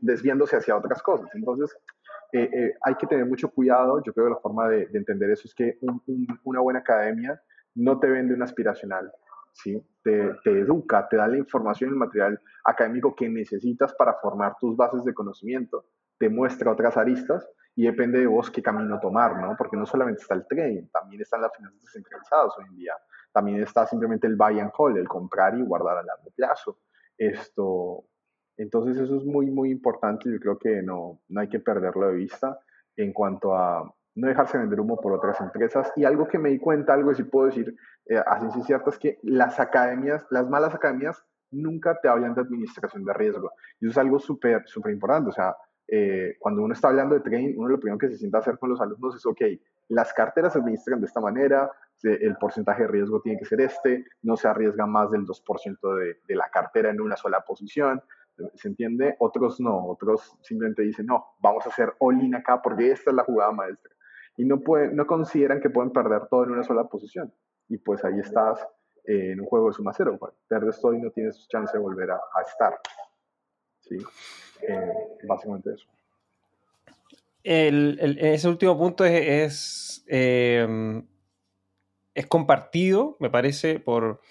desviándose hacia otras cosas. Entonces, eh, eh, hay que tener mucho cuidado. Yo creo que la forma de, entender eso es que una buena academia no te vende un aspiracional, ¿sí? Te, te, educa, te da la información y el material académico que necesitas para formar tus bases de conocimiento, te muestra otras aristas y depende de vos qué camino tomar, ¿no? Porque no solamente está el trading, también están las finanzas descentralizadas hoy en día, también está simplemente el buy and hold, el comprar y guardar a largo plazo. Esto, entonces eso es muy, muy importante. Yo creo que no, no hay que perderlo de vista en cuanto a no dejarse vender humo por otras empresas. Y algo que me di cuenta, algo que sí puedo decir eh, así sí cierto, es que las academias, las malas academias, nunca te hablan de administración de riesgo. Y eso es algo súper, súper importante. O sea, eh, cuando uno está hablando de trading, uno lo primero que se sienta a hacer con los alumnos es, ok, las carteras se administran de esta manera, el porcentaje de riesgo tiene que ser este, no se arriesga más del 2% de, de la cartera en una sola posición, ¿se entiende? Otros no, otros simplemente dicen, no, vamos a hacer all-in acá porque esta es la jugada maestra. Y no, pueden, no consideran que pueden perder todo en una sola posición. Y pues ahí estás eh, en un juego de suma cero. Bueno, perdes todo y no tienes chance de volver a, estar. ¿Sí? Eh, básicamente eso. El, ese último punto es, eh, es compartido, me parece, por,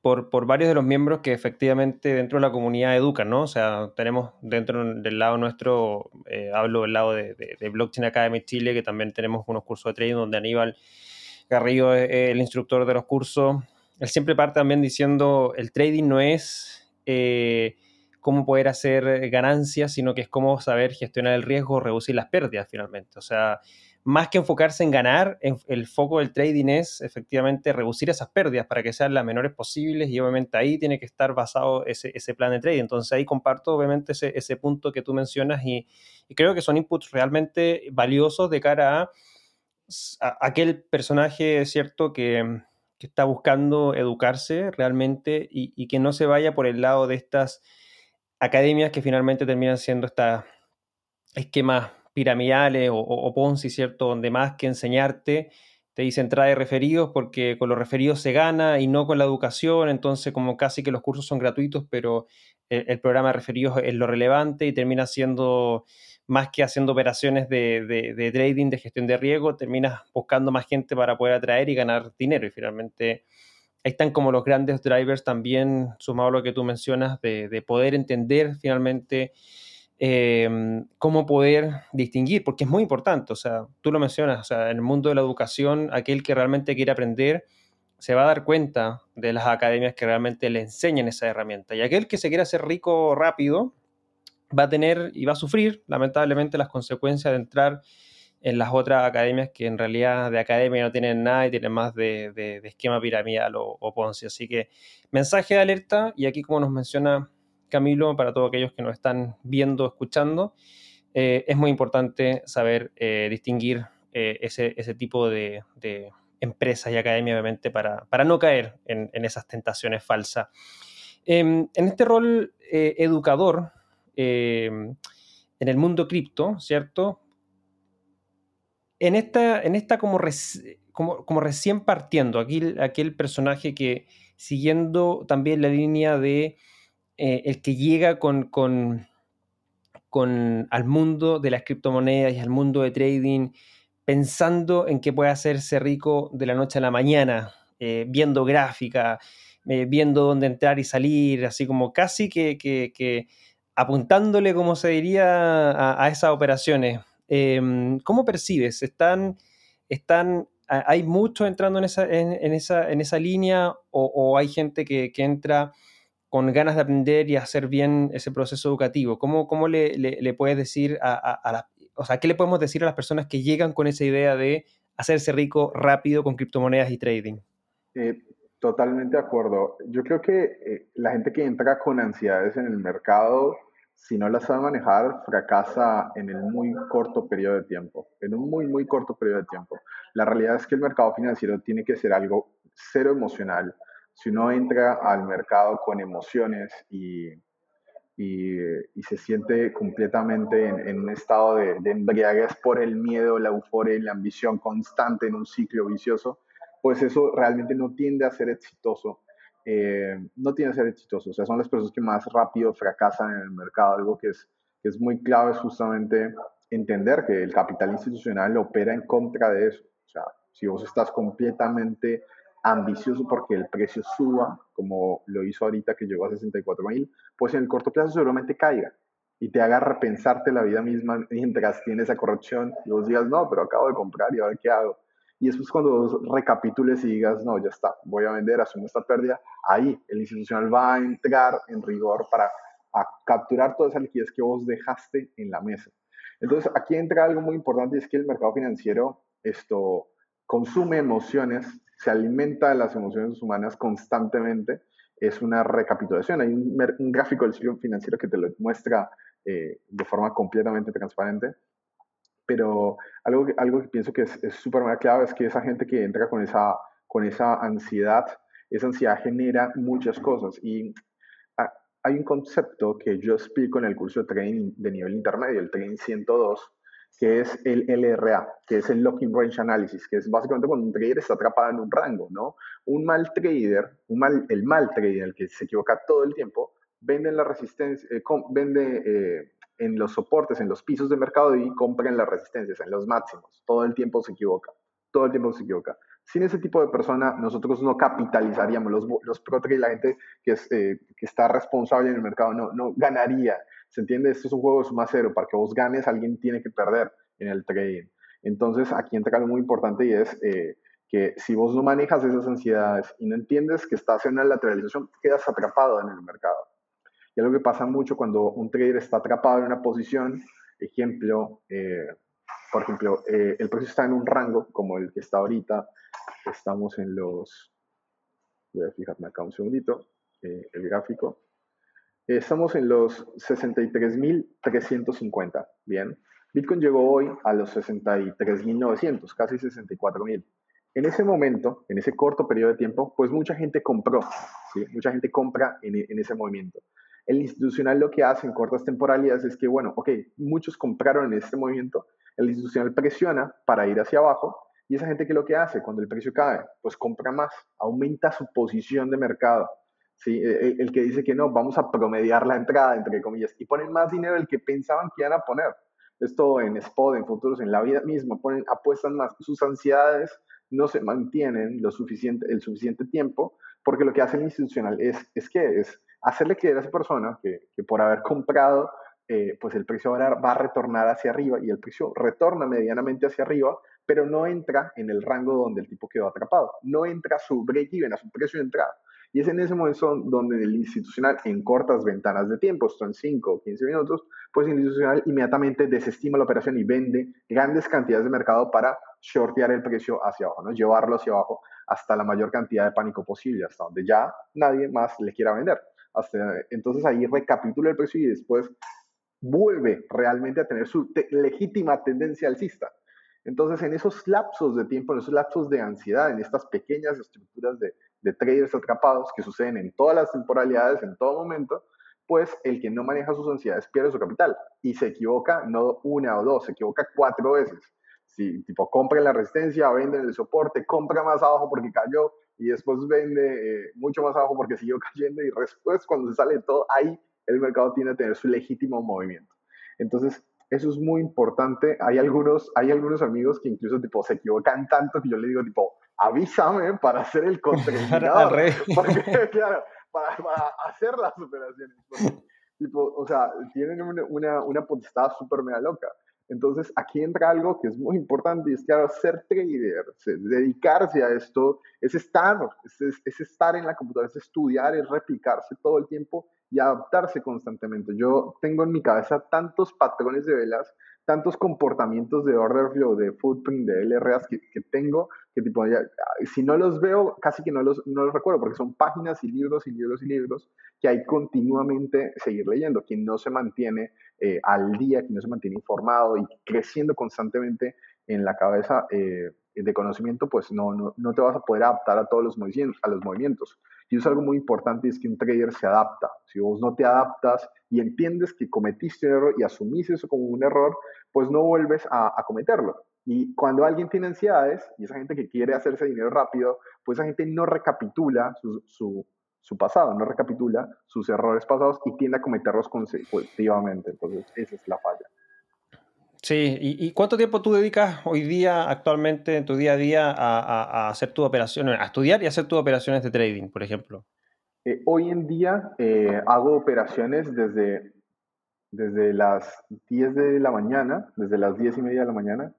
por, por, varios de los miembros que efectivamente dentro de la comunidad educan, ¿no? O sea, tenemos dentro del lado nuestro, eh, hablo del lado de, de, Blockchain Academy Chile, que también tenemos unos cursos de trading donde Aníbal Garrido es el instructor de los cursos. Él siempre parte también diciendo, el trading no es eh, cómo poder hacer ganancias, sino que es cómo saber gestionar el riesgo, reducir las pérdidas finalmente. O sea, más que enfocarse en ganar, el foco del trading es efectivamente reducir esas pérdidas para que sean las menores posibles y obviamente ahí tiene que estar basado ese, plan de trading. Entonces ahí comparto obviamente ese, punto que tú mencionas y, creo que son inputs realmente valiosos de cara a, aquel personaje, ¿cierto?, que, está buscando educarse realmente y, que no se vaya por el lado de estas academias que finalmente terminan siendo estas esquemas piramidales o, Ponzi, ¿cierto? Donde más que enseñarte, te dicen trae referidos porque con los referidos se gana y no con la educación, entonces como casi que los cursos son gratuitos, pero el, programa de referidos es lo relevante y termina siendo más que haciendo operaciones de, trading, de gestión de riesgo, terminas buscando más gente para poder atraer y ganar dinero. Y finalmente ahí están como los grandes drivers también, sumado a lo que tú mencionas, de, de poder entender finalmente Em, cómo poder distinguir, porque es muy importante, o sea, tú lo mencionas, o sea, en el mundo de la educación, aquel que realmente quiere aprender se va a dar cuenta de las academias que realmente le enseñan esa herramienta. Y aquel que se quiere hacer rico rápido va a tener y va a sufrir, lamentablemente, las consecuencias de entrar en las otras academias que en realidad de academia no tienen nada y tienen más de, esquema piramidal o, o Ponzi. Así que mensaje de alerta, y aquí como nos menciona Camilo, para todos aquellos que nos están viendo, escuchando, eh, es muy importante saber eh, distinguir eh, ese, tipo de, empresas y academias, obviamente, para, para no caer en, esas tentaciones falsas. Em, en este rol educador, em, en el mundo cripto, ¿cierto? En esta, en esta como, como, recién partiendo, aquí, aquí el personaje que siguiendo también la línea de eh, el que llega con, con, al mundo de las criptomonedas y al mundo de trading pensando en que puede hacerse rico de la noche a la mañana, eh, viendo gráfica, eh, viendo dónde entrar y salir, así como casi que, apuntándole, como se diría, a, esas operaciones. Em, ¿Cómo percibes? ¿Están, están, ¿Hay mucho entrando en esa, en, esa, en esa línea o, hay gente que, entra con ganas de aprender y hacer bien ese proceso educativo? ¿Cómo, cómo le, le, puedes decir a, a, o sea, ¿qué le podemos decir a las personas que llegan con esa idea de hacerse rico rápido con criptomonedas y trading? Eh, totalmente de acuerdo. Yo creo que eh, la gente que entra con ansiedades en el mercado, si no la sabe manejar, fracasa en el muy corto periodo de tiempo, en un muy, muy corto periodo de tiempo. La realidad es que el mercado financiero tiene que ser algo cero emocional. Si uno entra al mercado con emociones y, y, se siente completamente en, un estado de, de, embriaguez por el miedo, la euforia y la ambición constante en un ciclo vicioso, pues eso realmente no tiende a ser exitoso. Eh, no tiende a ser exitoso. O sea, son las personas que más rápido fracasan en el mercado. Algo que es, que es muy clave es justamente entender que el capital institucional opera en contra de eso. O sea, si vos estás completamente ambicioso porque el precio suba, como lo hizo ahorita que llegó a 64 mil, pues en el corto plazo seguramente caiga y te haga repensarte la vida misma mientras tienes esa corrección y vos digas, no, pero acabo de comprar y ahora qué hago. Y después cuando vos recapitules y digas, no, ya está, voy a vender, asumo esta pérdida, ahí el institucional va a entrar en rigor para capturar toda esa liquidez que vos dejaste en la mesa. Entonces aquí entra algo muy importante es que el mercado financiero esto consume emociones, se alimenta de las emociones humanas constantemente. Es una recapitulación. Hay un, gráfico del ciclo financiero que te lo muestra eh, de forma completamente transparente pero algo algo que pienso que es súper clave es que esa gente que entra con esa, con esa ansiedad, esa ansiedad genera muchas cosas. Y hay un concepto que yo explico en el curso de trading de nivel intermedio, el trading 102, que es el LRA, que es el Locking Range Analysis, que es básicamente cuando un trader está atrapado en un rango, ¿no? Un mal trader, un mal, el mal trader, el que se equivoca todo el tiempo, vende en la resistencia, eh, vende eh, en los soportes, en los pisos de mercado y compra en las resistencias, en los máximos. Todo el tiempo se equivoca. Todo el tiempo se equivoca. Sin ese tipo de persona, nosotros no capitalizaríamos. Los, los pro y la gente que, es, eh, que está responsable en el mercado no, no ganaría. ¿Se entiende? Esto es un juego de suma cero. Para que vos ganes, alguien tiene que perder en el trading. Entonces, aquí entra algo muy importante y es eh, que si vos no manejas esas ansiedades y no entiendes que estás en una lateralización, quedas atrapado en el mercado. Y lo que pasa mucho cuando un trader está atrapado en una posición, ejemplo, eh, por ejemplo, eh, el precio está en un rango como el que está ahorita, estamos en los, voy a fijarme acá un segundito, eh, el gráfico, estamos en los 63.350, bien. Bitcoin llegó hoy a los 63.900, casi 64.000. En ese momento, en ese corto periodo de tiempo, pues mucha gente compró, ¿sí? mucha gente compra en, en ese movimiento. El institucional lo que hace en cortas temporalidades es que, bueno, ok, muchos compraron en este movimiento, el institucional presiona para ir hacia abajo y esa gente que lo que hace cuando el precio cae, pues compra más, aumenta su posición de mercado. ¿sí? E, e, el, que dice que no, vamos a promediar la entrada, entre comillas, y ponen más dinero del que pensaban que iban a poner. Esto en spot, en futuros, en la vida misma, ponen, apuestan más. Sus ansiedades no se mantienen lo suficiente, el suficiente tiempo, porque lo que hace el institucional es, es que es hacerle creer a esa persona que, que por haber comprado, eh, pues el precio va va a retornar hacia arriba y el precio retorna medianamente hacia arriba, pero no entra en el rango donde el tipo quedó atrapado. No entra a su break-even, a su precio de entrada. Y es en ese momento donde el institucional, en cortas ventanas de tiempo, esto en 5 o 15 minutos, pues el institucional inmediatamente desestima la operación y vende grandes cantidades de mercado para shortear el precio hacia abajo, ¿no? llevarlo hacia abajo hasta la mayor cantidad de pánico posible, hasta donde ya nadie más le quiera vender entonces ahí recapitula el precio y después vuelve realmente a tener su legítima tendencia alcista. Entonces, en esos lapsos de tiempo, en esos lapsos de ansiedad, en estas pequeñas estructuras de, de traders atrapados que suceden en todas las temporalidades, en todo momento, pues el que no maneja sus ansiedades pierde su capital y se equivoca no una o dos, se equivoca cuatro veces. Si tipo compra en la resistencia, vende en el soporte, compra más abajo porque cayó, y después vende eh, mucho más abajo porque siguió cayendo y después cuando se sale todo, ahí el mercado tiene que tener su legítimo movimiento. Entonces, eso es muy importante. Hay algunos, hay algunos amigos que incluso tipo, se equivocan tanto que yo le digo tipo, avísame para hacer el contraindicador. porque, claro, para, para, hacer las operaciones. tipo, o sea, tienen una, una, una potestad súper mega loca. Entonces, aquí entra algo que es muy importante y es, claro, ser trader, dedicarse a esto, es estar, es, estar en la computadora, es estudiar, es replicarse todo el tiempo y adaptarse constantemente. Yo tengo en mi cabeza tantos patrones de velas, tantos comportamientos de order flow, de footprint, de LRAs que, que tengo, que tipo, ya, si no los veo, casi que no los, no los recuerdo, porque son páginas y libros y libros y libros que hay continuamente seguir leyendo. Quien no se mantiene eh, al día, quien no se mantiene informado y creciendo constantemente en la cabeza eh, de conocimiento, pues no, no, no, te vas a poder adaptar a todos los. A los movimientos. Y eso es algo muy importante, es que un trader se adapta. Si vos no te adaptas y entiendes que cometiste un error y asumís eso como un error, pues no vuelves a, a cometerlo. Y cuando alguien tiene ansiedades, y esa gente que quiere hacerse dinero rápido, pues esa gente no recapitula su, su, su pasado, no recapitula sus errores pasados y tiende a cometerlos consecutivamente. Entonces, esa es la falla. Sí, ¿Y, cuánto tiempo tú dedicas hoy día, actualmente, en tu día a día, a, a, hacer tus operaciones, a estudiar y hacer tus operaciones de trading, por ejemplo? Eh, hoy en día eh, hago operaciones desde, desde las 10 de la mañana, desde las 10 y media de la mañana,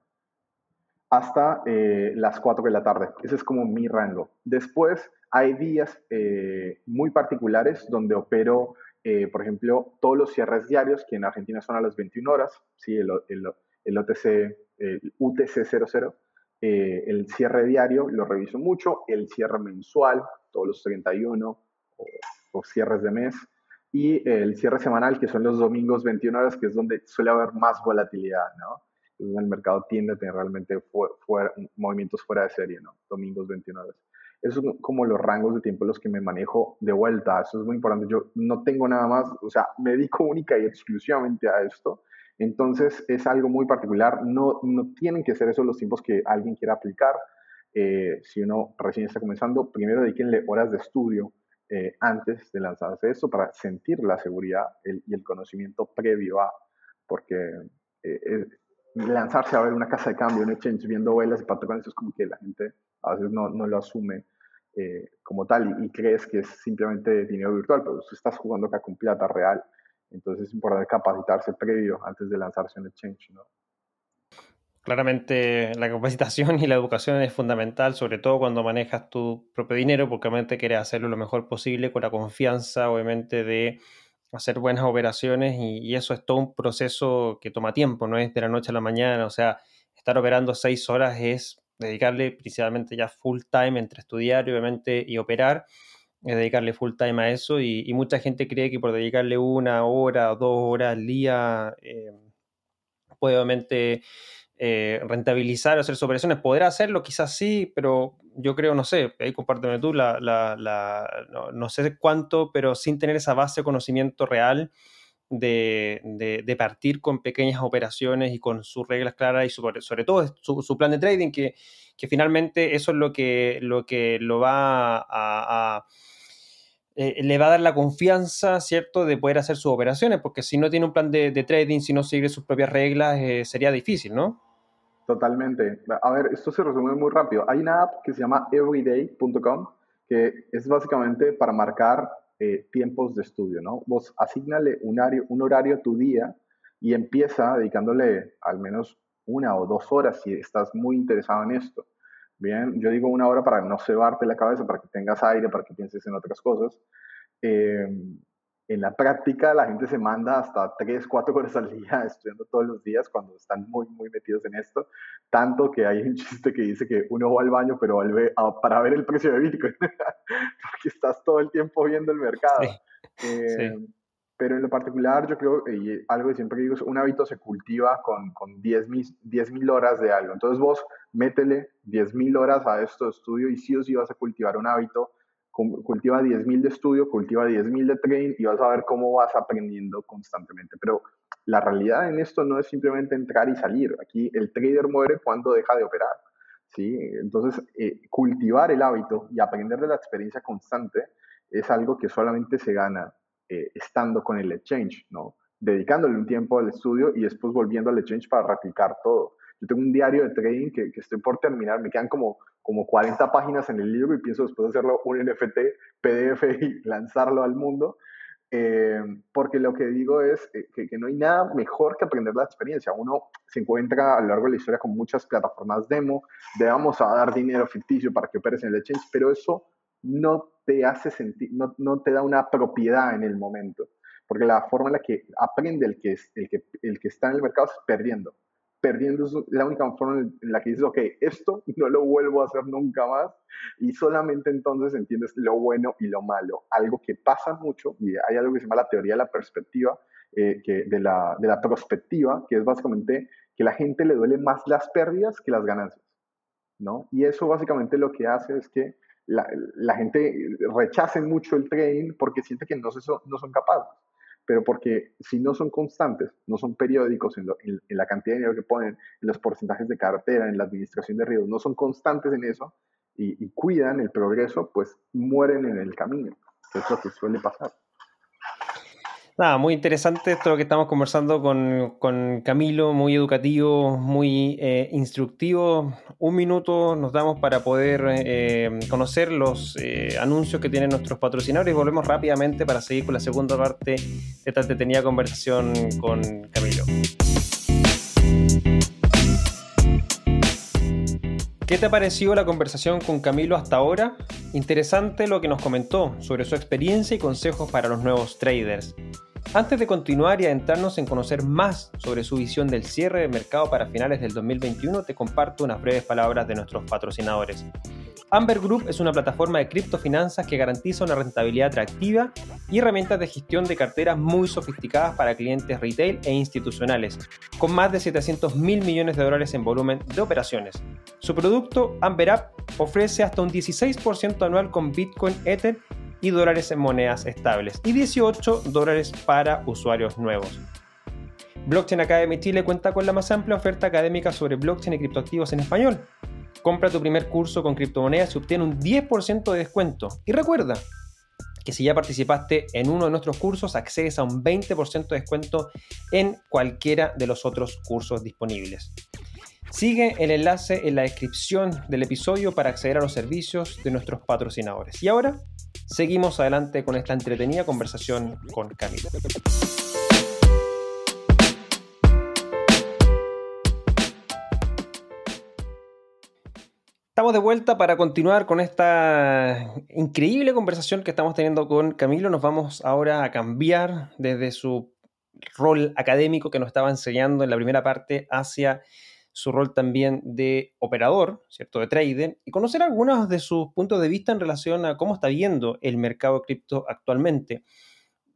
hasta eh, las 4 de la tarde. Ese es como mi rango. Después hay días eh, muy particulares donde opero eh, por ejemplo, todos los cierres diarios, que en Argentina son a las 21 horas, ¿sí? el, el, el OTC, el UTC 00, eh, el cierre diario lo reviso mucho, el cierre mensual, todos los 31 o, o, cierres de mes, y el cierre semanal, que son los domingos 21 horas, que es donde suele haber más volatilidad, ¿no? Entonces el mercado tiende a tener realmente fuera, movimientos fuera de serie, ¿no? Domingos 21 horas. Esos son como los rangos de tiempo en los que me manejo de vuelta. Eso es muy importante. Yo no tengo nada más, o sea, me dedico única y exclusivamente a esto. Entonces es algo muy particular. No, no tienen que ser esos los tiempos que alguien quiera aplicar. Eh, si uno recién está comenzando, primero dedíquenle horas de estudio eh, antes de lanzarse esto para sentir la seguridad el, y el conocimiento previo a, porque eh, lanzarse a ver una casa de cambio, un exchange viendo velas y patrones, es como que la gente a veces no, no lo asume eh, como tal y, y, crees que es simplemente dinero virtual, pero tú estás jugando acá con plata real. Entonces es importante capacitarse previo antes de lanzarse en exchange, ¿no? Claramente la capacitación y la educación es fundamental, sobre todo cuando manejas tu propio dinero, porque obviamente quieres hacerlo lo mejor posible con la confianza, obviamente, de hacer buenas operaciones y, eso es todo un proceso que toma tiempo, no es de la noche a la mañana, o sea, estar operando seis horas es dedicarle principalmente ya full time entre estudiar obviamente y operar, es dedicarle full time a eso y, y, mucha gente cree que por dedicarle una hora o dos horas al día eh, puede obviamente eh, rentabilizar o hacer sus operaciones. Podrá hacerlo, quizás sí, pero yo creo, no sé, ahí compárteme tú, la, no, no, sé cuánto, pero sin tener esa base de conocimiento real de, de, partir con pequeñas operaciones y con sus reglas claras y sobre, sobre todo su, su, plan de trading, que, que, finalmente eso es lo que lo, que lo va a eh, le va a dar la confianza, ¿cierto?, de poder hacer sus operaciones, porque si no tiene un plan de, trading, si no sigue sus propias reglas, eh, sería difícil, ¿no? Totalmente. A ver, esto se resume muy rápido. Hay una app que se llama everyday.com, que es básicamente para marcar eh, tiempos de estudio, ¿no? Vos asignale un horario, un horario a tu día y empieza dedicándole al menos una o dos horas si estás muy interesado en esto. Bien, yo digo una hora para no cebarte la cabeza, para que tengas aire, para que pienses en otras cosas. Eh, en la práctica la gente se manda hasta 3, 4 horas al día estudiando todos los días cuando están muy, muy metidos en esto. Tanto que hay un chiste que dice que uno va al baño pero vuelve a, para ver el precio de Bitcoin, porque estás todo el tiempo viendo el mercado. Sí, eh, sí. Pero en lo particular yo creo, y algo que siempre digo, es un hábito se cultiva con, con 10 mil horas de algo. Entonces vos métele 10 mil horas a esto de estudio y sí o sí vas a cultivar un hábito cultiva 10.000 de estudio, cultiva 10.000 de trading y vas a ver cómo vas aprendiendo constantemente. Pero la realidad en esto no es simplemente entrar y salir. Aquí el trader muere cuando deja de operar. ¿sí? Entonces, eh, cultivar el hábito y aprender de la experiencia constante es algo que solamente se gana eh, estando con el exchange, ¿no? dedicándole un tiempo al estudio y después volviendo al exchange para replicar todo. Yo tengo un diario de trading que, estoy por terminar, me quedan como, como 40 páginas en el libro y pienso después hacerlo un NFT, PDF y lanzarlo al mundo. Eh, porque lo que digo es eh, que, que, no hay nada mejor que aprender la experiencia. Uno se encuentra a lo largo de la historia con muchas plataformas demo, de vamos a dar dinero ficticio para que operes en el exchange, pero eso no te hace sentir, no, no te da una propiedad en el momento. porque la forma en la que aprende el que, el que, el que está en el mercado es perdiendo. Perdiendo es la única forma en la que dices, ok, esto no lo vuelvo a hacer nunca más y solamente entonces entiendes lo bueno y lo malo. Algo que pasa mucho y hay algo que se llama la teoría de la perspectiva, eh, que de, la, de la prospectiva, que es básicamente que la gente le duele más las pérdidas que las ganancias. ¿no? Y eso básicamente lo que hace es que la, gente rechace mucho el trading porque siente que no, no son capaces pero porque si no son constantes, no son periódicos en, la cantidad de dinero que ponen, en los porcentajes de cartera, en la administración de riesgos, no son constantes en eso y, y cuidan el progreso, pues mueren en el camino. Eso es lo que suele pasar. Nada, muy interesante esto que estamos conversando con, con Camilo, muy educativo, muy eh, instructivo. Un minuto nos damos para poder eh, conocer los eh, anuncios que tienen nuestros patrocinadores y volvemos rápidamente para seguir con la segunda parte de esta entretenida conversación con Camilo. ¿Qué te ha parecido la conversación con Camilo hasta ahora? Interesante lo que nos comentó sobre su experiencia y consejos para los nuevos traders. Antes de continuar y adentrarnos en conocer más sobre su visión del cierre de mercado para finales del 2021, te comparto unas breves palabras de nuestros patrocinadores. Amber Group es una plataforma de criptofinanzas que garantiza una rentabilidad atractiva y herramientas de gestión de carteras muy sofisticadas para clientes retail e institucionales, con más de 700 mil millones de dólares en volumen de operaciones. Su producto, Amber App, ofrece hasta un 16% anual con Bitcoin, Ether y dólares en monedas estables y 18 dólares para usuarios nuevos. Blockchain Academy Chile cuenta con la más amplia oferta académica sobre blockchain y criptoactivos en español. Compra tu primer curso con criptomonedas y obtiene un 10% de descuento. Y recuerda que si ya participaste en uno de nuestros cursos, accedes a un 20% de descuento en cualquiera de los otros cursos disponibles. Sigue el enlace en la descripción del episodio para acceder a los servicios de nuestros patrocinadores. Y ahora seguimos adelante con esta entretenida conversación con Camila. Estamos de vuelta para continuar con esta increíble conversación que estamos teniendo con Camilo. Nos vamos ahora a cambiar desde su rol académico que nos estaba enseñando en la primera parte hacia su rol también de operador, ¿cierto? De trader, y conocer algunos de sus puntos de vista en relación a cómo está viendo el mercado cripto actualmente.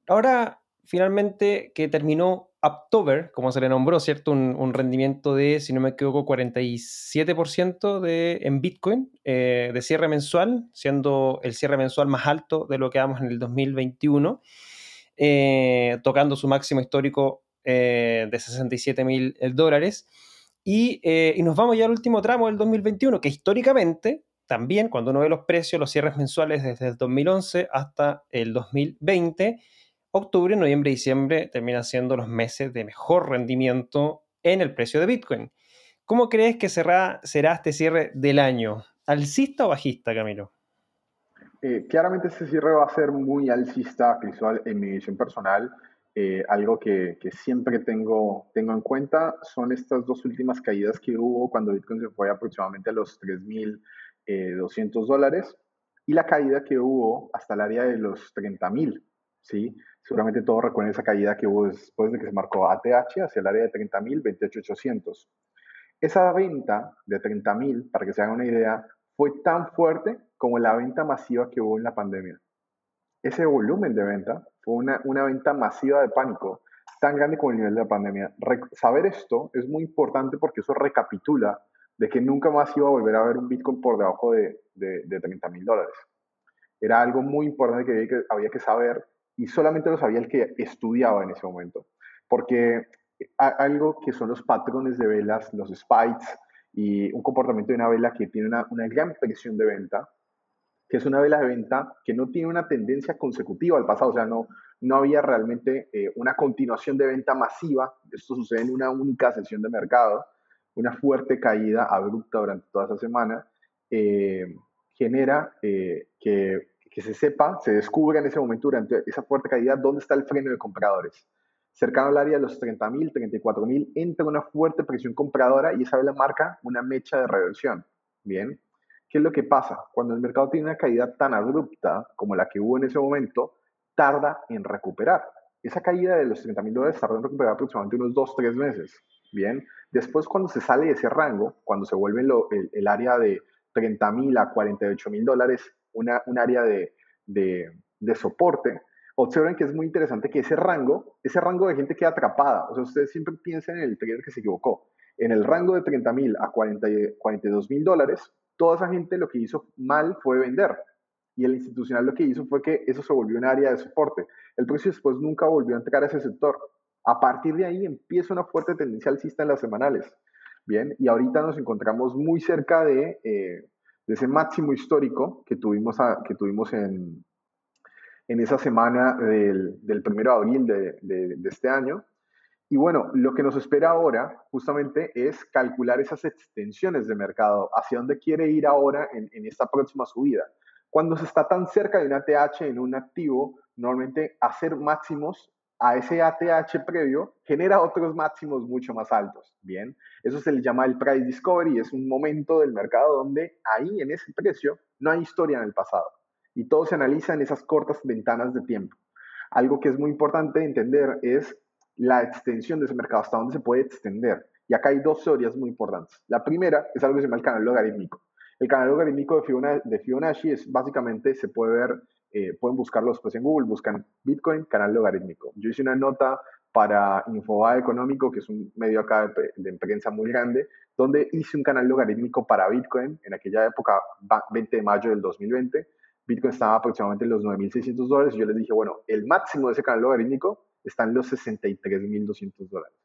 Ahora, finalmente, que terminó October, como se le nombró, ¿cierto? Un, rendimiento de, si no me equivoco, 47% de, en Bitcoin eh, de cierre mensual, siendo el cierre mensual más alto de lo que vamos en el 2021, eh, tocando su máximo histórico eh, de 67 mil dólares. Eh, y, nos vamos ya al último tramo del 2021, que históricamente, también cuando uno ve los precios, los cierres mensuales desde el 2011 hasta el 2020, octubre, noviembre y diciembre terminan siendo los meses de mejor rendimiento en el precio de Bitcoin. ¿Cómo crees que será, este cierre del año? ¿Alcista o bajista, Camilo? Eh, claramente este cierre va a ser muy alcista, visual en mi visión personal. Eh, algo que, siempre tengo, tengo en cuenta son estas dos últimas caídas que hubo cuando Bitcoin se fue aproximadamente a los 3.200 eh, dólares y la caída que hubo hasta el área de los 30.000, ¿sí? Seguramente todos recuerdan esa caída que hubo después de que se marcó ATH hacia el área de 30.000, 28.800. Esa venta de 30.000, para que se hagan una idea, fue tan fuerte como la venta masiva que hubo en la pandemia. Ese volumen de venta fue una, una venta masiva de pánico, tan grande como el nivel de la pandemia. saber esto es muy importante porque eso recapitula de que nunca más iba a volver a ver un Bitcoin por debajo de, de, de 30 mil dólares. Era algo muy importante que había, que había que saber y solamente lo sabía el que estudiaba en ese momento. Porque algo que son los patrones de velas, los spikes y un comportamiento de una vela que tiene una, una gran presión de venta, que es una vela de venta que no tiene una tendencia consecutiva al pasado, o sea, no, no había realmente eh, una continuación de venta masiva, esto sucede en una única sesión de mercado, una fuerte caída abrupta durante toda esa semana, eh, genera eh, que, que, se sepa, se descubra en ese momento durante esa fuerte caída dónde está el freno de compradores. Cercano al área de los 30.000, 34.000, entra una fuerte presión compradora y esa vela marca una mecha de reversión. Bien, ¿Qué es lo que pasa? Cuando el mercado tiene una caída tan abrupta como la que hubo en ese momento, tarda en recuperar. esa caída de los 30 mil dólares tardó en recuperar aproximadamente unos 2, 3 meses. Bien, después cuando se sale de ese rango, cuando se vuelve el, área de 30 mil a 48 mil dólares, una, un área de, de, de soporte, observen que es muy interesante que ese rango, ese rango de gente queda atrapada. O sea, ustedes siempre piensan en el trader que se equivocó. En el rango de 30 mil a 40, 42 mil dólares, toda esa gente lo que hizo mal fue vender. Y el institucional lo que hizo fue que eso se volvió un área de soporte. El precio después nunca volvió a entrar a ese sector. A partir de ahí empieza una fuerte tendencia alcista en las semanales. Bien, y ahorita nos encontramos muy cerca de, eh, ese máximo histórico que tuvimos, a, que tuvimos en, esa semana del, del 1 de abril de, de, este año. Y bueno, lo que nos espera ahora justamente es calcular esas extensiones de mercado, hacia dónde quiere ir ahora en, esta próxima subida. Cuando se está tan cerca de un ATH en un activo, normalmente hacer máximos a ese ATH previo genera otros máximos mucho más altos. Bien, eso se le llama el price discovery, es un momento del mercado donde ahí en ese precio no hay historia en el pasado y todo se analiza en esas cortas ventanas de tiempo. Algo que es muy importante entender es la extensión de ese mercado, hasta dónde se puede extender. Y acá hay dos teorías muy importantes. La primera es algo que se llama el canal logarítmico. El canal logarítmico de Fibonacci, es básicamente, se puede ver, eh, pueden buscarlo después en Google, buscan Bitcoin, canal logarítmico. Yo hice una nota para Infobae Económico, que es un medio acá de, de, prensa muy grande, donde hice un canal logarítmico para Bitcoin en aquella época, 20 de mayo del 2020, Bitcoin estaba aproximadamente en los 9.600 dólares y yo les dije, bueno, el máximo de ese canal logarítmico está en los 63.200 dólares.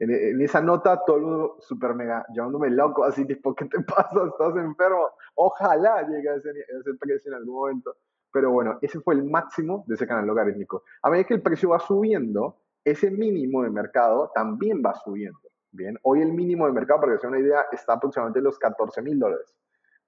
En, esa nota, todo el mundo súper mega llamándome loco, así tipo, ¿qué te pasa? ¿Estás enfermo? Ojalá llegue a ese, ese precio en algún momento. Pero bueno, ese fue el máximo de ese canal logarítmico. A medida que el precio va subiendo, ese mínimo de mercado también va subiendo. Bien, hoy el mínimo de mercado, para que sea una idea, está aproximadamente en los 14 mil dólares.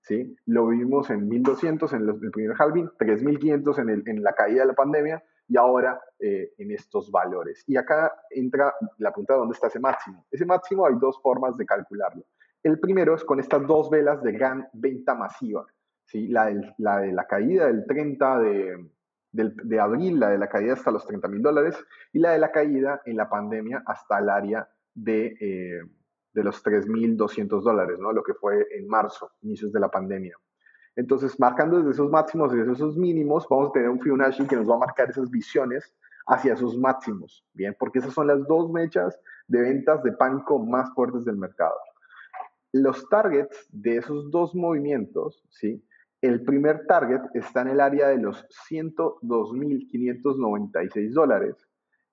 ¿sí? Lo vimos en 1200 en el primer halving, 3500 en, en la caída de la pandemia y ahora eh, en estos valores. Y acá entra la punta de dónde está ese máximo. Ese máximo hay dos formas de calcularlo. El primero es con estas dos velas de gran venta masiva, ¿sí? la, la de la caída del 30 de, de abril, la de la caída hasta los 30 mil dólares, y la de la caída en la pandemia hasta el área de... Eh, de los 3.200 dólares, ¿no? Lo que fue en marzo, inicios de la pandemia. Entonces, marcando desde esos máximos y esos mínimos, vamos a tener un Fibonacci que nos va a marcar esas visiones hacia sus máximos, ¿bien? Porque esas son las dos mechas de ventas de pánico más fuertes del mercado. Los targets de esos dos movimientos, ¿sí? El primer target está en el área de los 102.596 dólares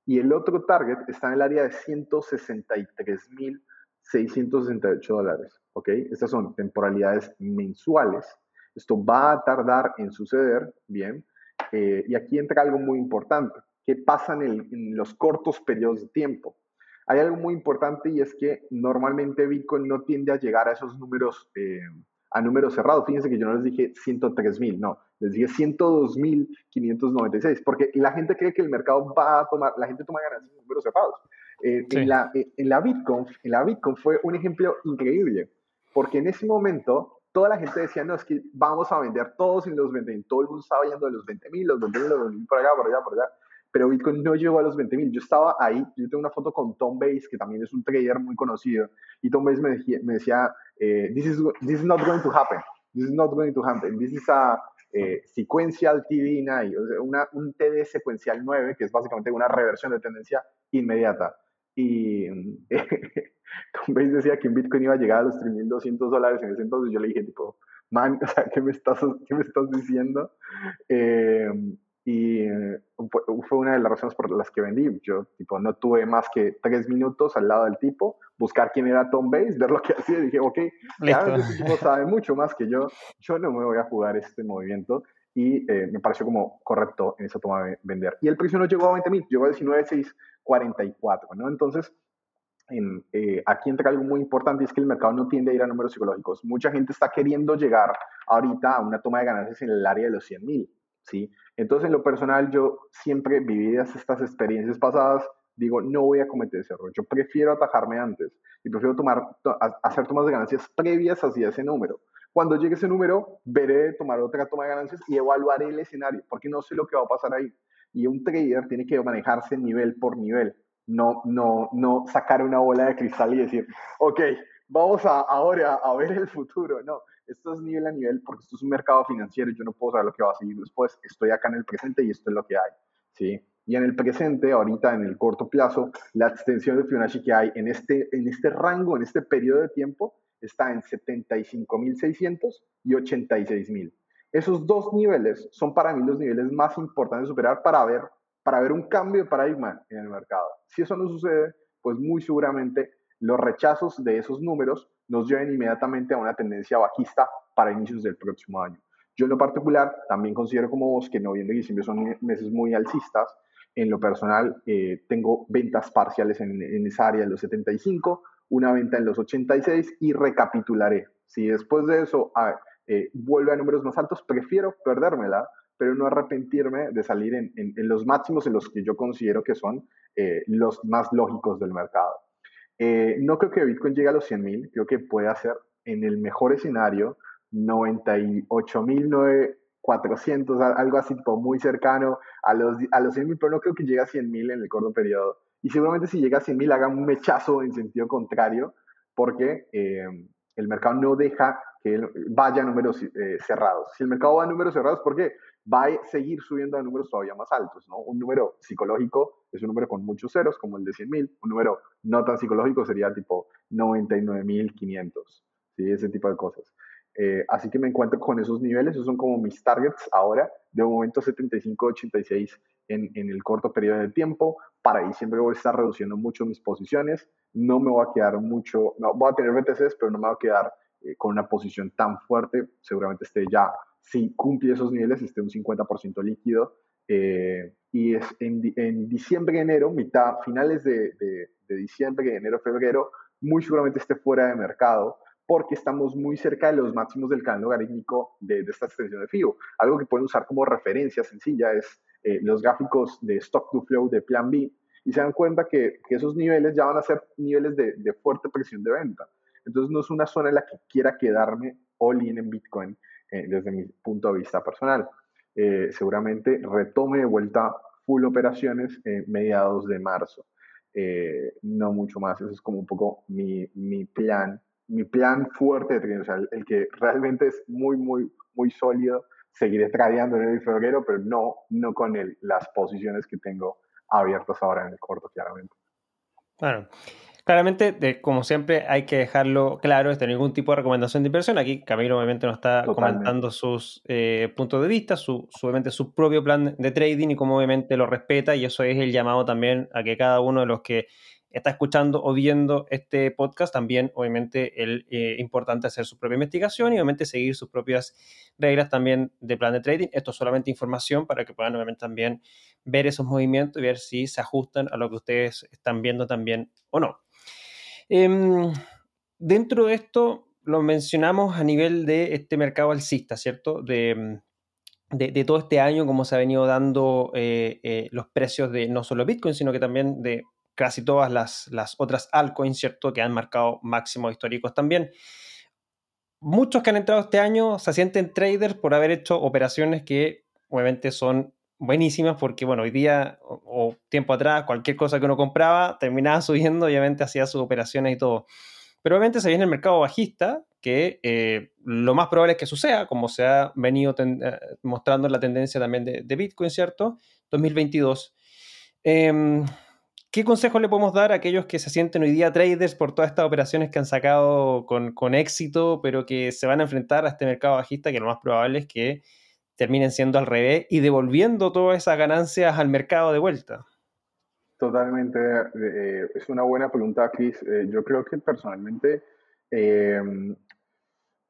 y el otro target está en el área de 163.000 668 dólares, ¿ok? Estas son temporalidades mensuales. Esto va a tardar en suceder, ¿bien? Eh, y aquí entra algo muy importante. ¿Qué pasa en, los cortos periodos de tiempo? Hay algo muy importante y es que normalmente Bitcoin no tiende a llegar a esos números, eh, a números cerrados. Fíjense que yo no les dije 103 mil, no, les dije 102 mil 596, porque la gente cree que el mercado va a tomar, la gente toma ganancias en números cerrados. Eh, en, la, eh, en, la Bitcoin, en la Bitcoin fue un ejemplo increíble, porque en ese momento toda la gente decía, no, es que vamos a vender todos en los 20 mil, todo el mundo estaba yendo de los 20 mil, los 20 mil, los 20 mil, por acá, por allá, por allá, pero Bitcoin no llegó a los 20 mil. Yo estaba ahí, yo tengo una foto con Tom Bates, que también es un trader muy conocido, y Tom Bates me decía, me decía eh, this, is, this is not going to happen, this is not going to happen, this is a eh, sequential TD9, una, un TD secuencial 9, que es básicamente una reversión de tendencia inmediata. Y Tom Bates decía que en Bitcoin iba a llegar a los 3.200 dólares en ese entonces. Yo le dije, tipo, man, o sea, ¿qué me estás, qué me estás diciendo? Eh, y eh, fue una de las razones por las que vendí. Yo, tipo, no tuve más que tres minutos al lado del tipo, buscar quién era Tom Bates, ver lo que hacía y dije, ok, este tipo sabe mucho más que yo, yo no me voy a jugar este movimiento. Y eh, me pareció como correcto en esa toma de vender. Y el precio no llegó a 20 mil, llegó a 19.6 44, ¿no? Entonces, en, eh, aquí entra algo muy importante es que el mercado no tiende a ir a números psicológicos. Mucha gente está queriendo llegar ahorita a una toma de ganancias en el área de los 100 mil, ¿sí? Entonces, en lo personal, yo siempre vividas estas experiencias pasadas, digo, no voy a cometer ese error. Yo prefiero atajarme antes y prefiero tomar, hacer tomas de ganancias previas hacia ese número. Cuando llegue ese número, veré tomar otra toma de ganancias y evaluaré el escenario, porque no sé lo que va a pasar ahí. Y un trader tiene que manejarse nivel por nivel, no, no, no sacar una bola de cristal y decir, ok, vamos a, ahora a ver el futuro. No, esto es nivel a nivel porque esto es un mercado financiero y yo no puedo saber lo que va a seguir después. Estoy acá en el presente y esto es lo que hay. ¿sí? Y en el presente, ahorita en el corto plazo, la extensión de Fibonacci que hay en este, en este rango, en este periodo de tiempo, está en 75.600 y 86.000. Esos dos niveles son para mí los niveles más importantes de superar para ver, para ver un cambio de paradigma en el mercado. Si eso no sucede, pues muy seguramente los rechazos de esos números nos lleven inmediatamente a una tendencia bajista para inicios del próximo año. Yo en lo particular también considero como vos que noviembre y diciembre son meses muy alcistas. En lo personal eh, tengo ventas parciales en, en, esa área de los 75, una venta en los 86 y recapitularé. Si después de eso ah, eh, vuelve a números más altos, prefiero perdérmela, pero no arrepentirme de salir en, en, en los máximos en los que yo considero que son eh, los más lógicos del mercado. Eh, no creo que Bitcoin llegue a los 100.000, creo que puede hacer en el mejor escenario 98.400, algo así tipo muy cercano a los, a los 100.000, pero no creo que llegue a 100.000 en el corto periodo. Y seguramente si llega a 100.000 haga un mechazo en sentido contrario, porque eh, el mercado no deja que vaya a números eh, cerrados. Si el mercado va a números cerrados, ¿por qué? Va a seguir subiendo a números todavía más altos. Un número psicológico es un número con muchos ceros, como el de 100.000. Un número no tan psicológico sería tipo 99.500, ¿sí? Ese tipo de cosas. Eh, así que me encuentro con esos niveles, esos son como mis targets ahora, de momento 75-86 en, en, el corto periodo de tiempo. Para diciembre voy a estar reduciendo mucho mis posiciones, no me voy a quedar mucho, no, voy a tener BTCs, pero no me voy a quedar eh, con una posición tan fuerte, seguramente esté ya, si cumple esos niveles, esté un 50% líquido. Eh, y es en, en, diciembre, enero, mitad, finales de, de, de diciembre, enero, febrero, muy seguramente esté fuera de mercado porque estamos muy cerca de los máximos del canal logarítmico de, de, esta extensión de FIBO. Algo que pueden usar como referencia sencilla es eh, los gráficos de stock to flow de plan B y se dan cuenta que, esos niveles ya van a ser niveles de, fuerte presión de venta. Entonces no es una zona en la que quiera quedarme all in en Bitcoin eh, desde mi punto de vista personal. Eh, seguramente retome de vuelta full operaciones en mediados de marzo. No mucho más, eso es como un poco mi, mi plan mi plan fuerte de trading, el, que realmente es muy, muy, muy sólido, seguiré tradeando en el febrero, pero no, no con el, las posiciones que tengo abiertas ahora en el corto, claramente. Bueno, claramente, de, como siempre, hay que dejarlo claro, este ningún tipo de recomendación de inversión. Aquí Camilo obviamente nos está Totalmente. comentando sus eh, puntos de vista, su, su, obviamente su propio plan de trading y cómo obviamente lo respeta y eso es el llamado también a que cada uno de los que está escuchando o viendo este podcast, también obviamente es eh, importante hacer su propia investigación y obviamente seguir sus propias reglas también de plan de trading. Esto es solamente información para que puedan obviamente también ver esos movimientos y ver si se ajustan a lo que ustedes están viendo también o no. Eh, dentro de esto lo mencionamos a nivel de este mercado alcista, ¿cierto? De, de, de, todo este año, cómo se ha venido dando eh, eh, los precios de no solo Bitcoin, sino que también de casi todas las, las otras altcoins, ¿cierto? Que han marcado máximos históricos también. Muchos que han entrado este año se sienten traders por haber hecho operaciones que obviamente son buenísimas porque, bueno, hoy día o, o tiempo atrás, cualquier cosa que uno compraba terminaba subiendo, obviamente hacía sus operaciones y todo. Pero obviamente se viene el mercado bajista, que eh, lo más probable es que suceda, como se ha venido eh, mostrando la tendencia también de, de Bitcoin, ¿cierto? 2022. Eh, ¿Qué consejo le podemos dar a aquellos que se sienten hoy día traders por todas estas operaciones que han sacado con, con, éxito, pero que se van a enfrentar a este mercado bajista, que lo más probable es que terminen siendo al revés y devolviendo todas esas ganancias al mercado de vuelta? Totalmente, eh, es una buena pregunta, Chris. Eh, yo creo que personalmente eh,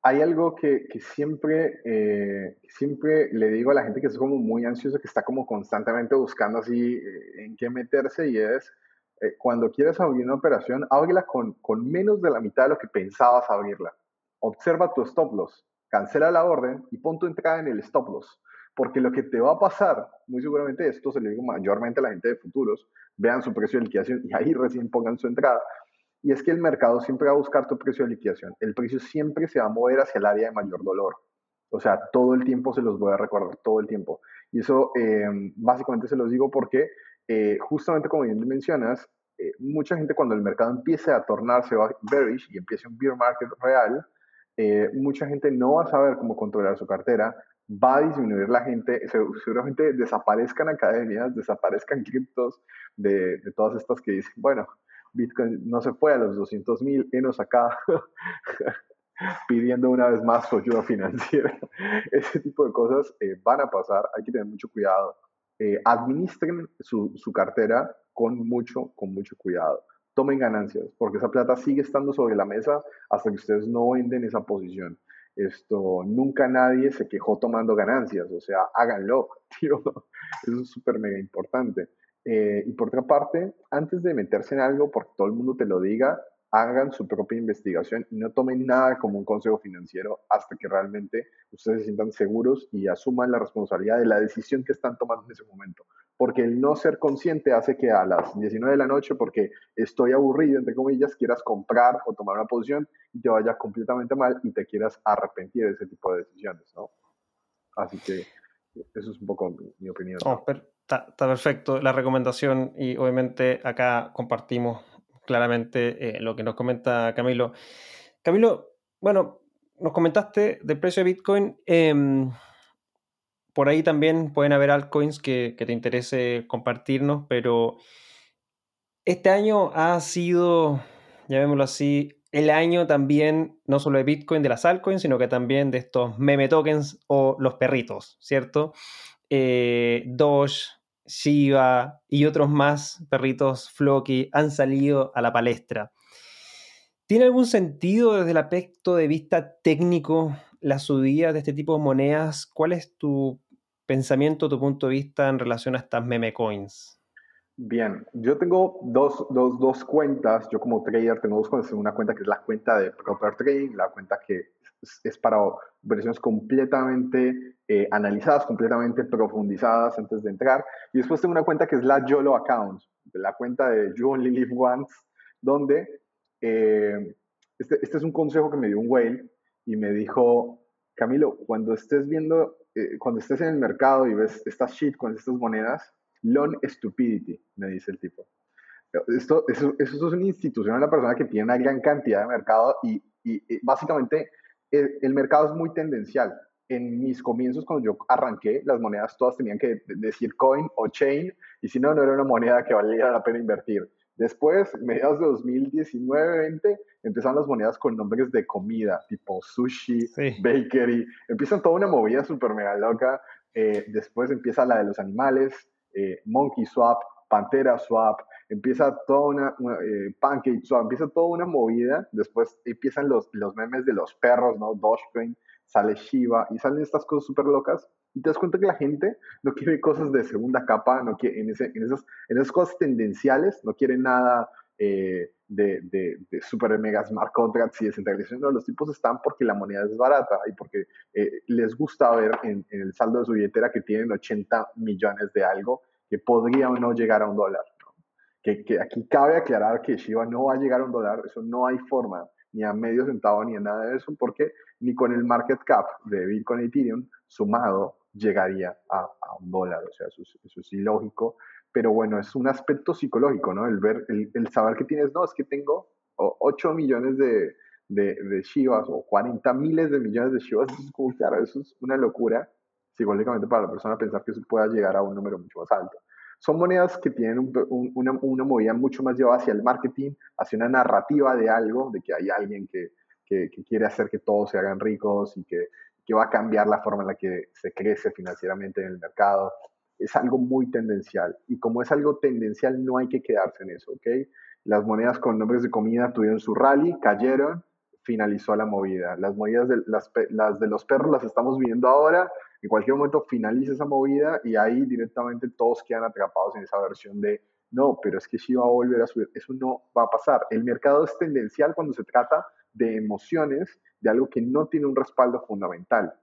hay algo que, siempre, eh, siempre le digo a la gente que es como muy ansiosa, que está como constantemente buscando así eh, en qué meterse y es, eh, cuando quieres abrir una operación, ábrela con, con menos de la mitad de lo que pensabas abrirla. Observa tu stop loss, cancela la orden y pon tu entrada en el stop loss. Porque lo que te va a pasar, muy seguramente esto se le digo mayormente a la gente de futuros, vean su precio de liquidación y ahí recién pongan su entrada y es que el mercado siempre va a buscar tu precio de liquidación. El precio siempre se va a mover hacia el área de mayor dolor. O sea, todo el tiempo se los voy a recordar, todo el tiempo. Y eso em, básicamente se los digo porque eh, justamente como bien mencionas, eh, mucha gente cuando el mercado empiece a tornarse bearish y empiece un bear market real, eh, mucha gente no va a saber cómo controlar su cartera, va a disminuir la gente, seguramente desaparezcan academias, desaparezcan criptos de, de todas estas que dicen, bueno, Bitcoin no se fue a los 200 mil, enos acá pidiendo una vez más su ayuda financiera. Ese tipo de cosas eh, van a pasar, hay que tener mucho cuidado. Eh, administren su, su, cartera con mucho, con mucho cuidado. Tomen ganancias, porque esa plata sigue estando sobre la mesa hasta que ustedes no venden esa posición. Esto, nunca nadie se quejó tomando ganancias, o sea, háganlo, tío. Eso es súper mega importante. Eh, y por otra parte, antes de meterse en algo, porque todo el mundo te lo diga, hagan su propia investigación y no tomen nada como un consejo financiero hasta que realmente ustedes se sientan seguros y asuman la responsabilidad de la decisión que están tomando en ese momento. Porque el no ser consciente hace que a las 19 de la noche, porque estoy aburrido, entre comillas, quieras comprar o tomar una posición y te vaya completamente mal y te quieras arrepentir de ese tipo de decisiones, ¿no? Así que eso es un poco mi, opinión. Está perfecto la recomendación y obviamente acá compartimos claramente eh, lo que nos comenta Camilo. Camilo, bueno, nos comentaste del precio de Bitcoin. Em, por ahí también pueden haber altcoins que, te interese compartirnos, pero este año ha sido, llamémoslo así, el año también no solo de Bitcoin, de las altcoins, sino que también de estos meme tokens o los perritos, ¿cierto? Eh, Doge, Shiba y otros más perritos Floki han salido a la palestra. ¿Tiene algún sentido desde el aspecto de vista técnico la subida de este tipo de monedas? ¿Cuál es tu pensamiento, tu punto de vista en relación a estas meme coins? Bien, yo tengo dos, dos, dos cuentas, yo como trader tengo dos cuentas, una cuenta que es la cuenta de Proper Trading, la cuenta que es para versiones completamente eh, analizadas, completamente profundizadas antes de entrar. Y después tengo una cuenta que es la YOLO Account, la cuenta de You Only Live Once, donde eh, este, este, es un consejo que me dio un whale y me dijo, Camilo, cuando estés viendo, eh, cuando estés en el mercado y ves estas shit con estas monedas, loan stupidity, me dice el tipo. Esto, eso, eso es una institución, una persona que tiene una gran cantidad de mercado y, y básicamente el, mercado es muy tendencial. En mis comienzos, cuando yo arranqué, las monedas todas tenían que decir coin o chain, y si no, no era una moneda que valiera la pena invertir. Después, mediados de 2019-20, empezaron las monedas con nombres de comida, tipo sushi, bakery. Empiezan toda una movida súper mega loca. Eh, después empieza la de los animales, eh, Monkey Swap, Pantera Swap, empieza toda una, eh, Pancake empieza toda una movida, después empiezan los, los memes de los perros, ¿no? Dogecoin, sale Shiba y salen estas cosas súper locas y te das cuenta que la gente no quiere cosas de segunda capa, no quiere, en, ese, en, esas, en esas cosas tendenciales, no quiere nada eh, de, de, de, super mega smart contracts y descentralización. No, los tipos están porque la moneda es barata y porque eh, les gusta ver en, en, el saldo de su billetera que tienen 80 millones de algo que podría o no llegar a un dólar. Que, aquí cabe aclarar que Shiba no va a llegar a un dólar, eso no hay forma, ni a medio centavo, ni a nada de eso, porque ni con el market cap de Bitcoin Ethereum sumado llegaría a, un dólar, o sea, eso es, eso es, ilógico, pero bueno, es un aspecto psicológico, ¿no? El ver, el, saber que tienes, no, es que tengo 8 millones de, de, de Shivas o 40 miles de millones de Shivas, es como, claro, eso es una locura, psicológicamente para la persona pensar que eso pueda llegar a un número mucho más alto. Son monedas que tienen un, un, una, una, movida mucho más llevada hacia el marketing, hacia una narrativa de algo, de que hay alguien que, que, que quiere hacer que todos se hagan ricos y que, que, va a cambiar la forma en la que se crece financieramente en el mercado. Es algo muy tendencial y como es algo tendencial no hay que quedarse en eso, ¿ok? Las monedas con nombres de comida tuvieron su rally, cayeron, finalizó la movida. Las movidas de, los perros las estamos viendo ahora, en cualquier momento finaliza esa movida y ahí directamente todos quedan atrapados en esa versión de no, pero es que sí va a volver a subir. Eso no va a pasar. El mercado es tendencial cuando se trata de emociones, de algo que no tiene un respaldo fundamental.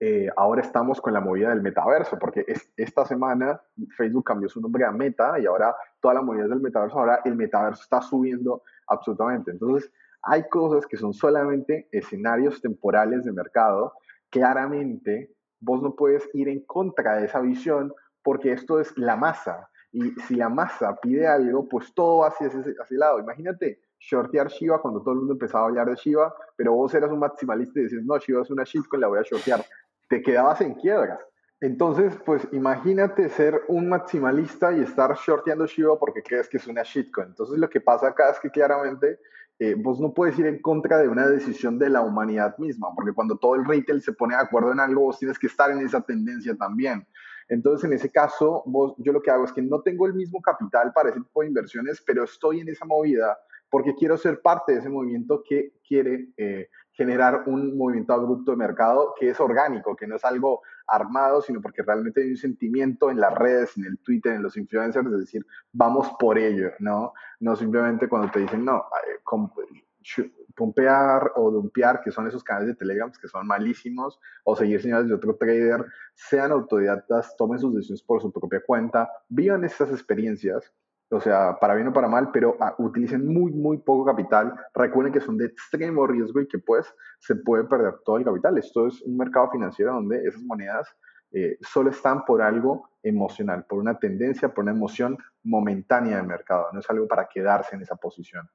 Eh, ahora estamos con la movida del metaverso, porque es, esta semana Facebook cambió su nombre a Meta y ahora toda la movida del metaverso, ahora el metaverso está subiendo absolutamente. Entonces, hay cosas que son solamente escenarios temporales de mercado claramente vos no puedes ir en contra de esa visión porque esto es la masa. Y si la masa pide algo, pues todo va hacia ese, hacia lado. Imagínate shortear Shiba cuando todo el mundo empezaba a hablar de Shiba, pero vos eras un maximalista y decías, no, Shiba es una shitcoin, la voy a shortear. Te quedabas en quiebra. Entonces, pues imagínate ser un maximalista y estar shorteando Shiba porque crees que es una shitcoin. Entonces, lo que pasa acá es que claramente eh, vos no puedes ir en contra de una decisión de la humanidad misma, porque cuando todo el retail se pone de acuerdo en algo, vos tienes que estar en esa tendencia también. Entonces, en ese caso, vos, yo lo que hago es que no tengo el mismo capital para ese tipo de inversiones, pero estoy en esa movida porque quiero ser parte de ese movimiento que quiere eh, generar un movimiento abrupto de mercado que es orgánico, que no es algo armado, sino porque realmente hay un sentimiento en las redes, en el Twitter, en los influencers, de decir, vamos por ello, ¿no? No simplemente cuando te dicen, no, pompear o dumpear, que son esos canales de Telegram que son malísimos, o seguir señales de otro trader, sean autodidactas, tomen sus decisiones por su propia cuenta, vivan estas experiencias, o sea, para bien o para mal, pero ah, utilicen muy, muy poco capital. Recuerden que son de extremo riesgo y que pues se puede perder todo el capital. Esto es un mercado financiero donde esas monedas eh, solo están por algo emocional, por una tendencia, por una emoción momentánea del mercado. No es algo para quedarse en esa posición.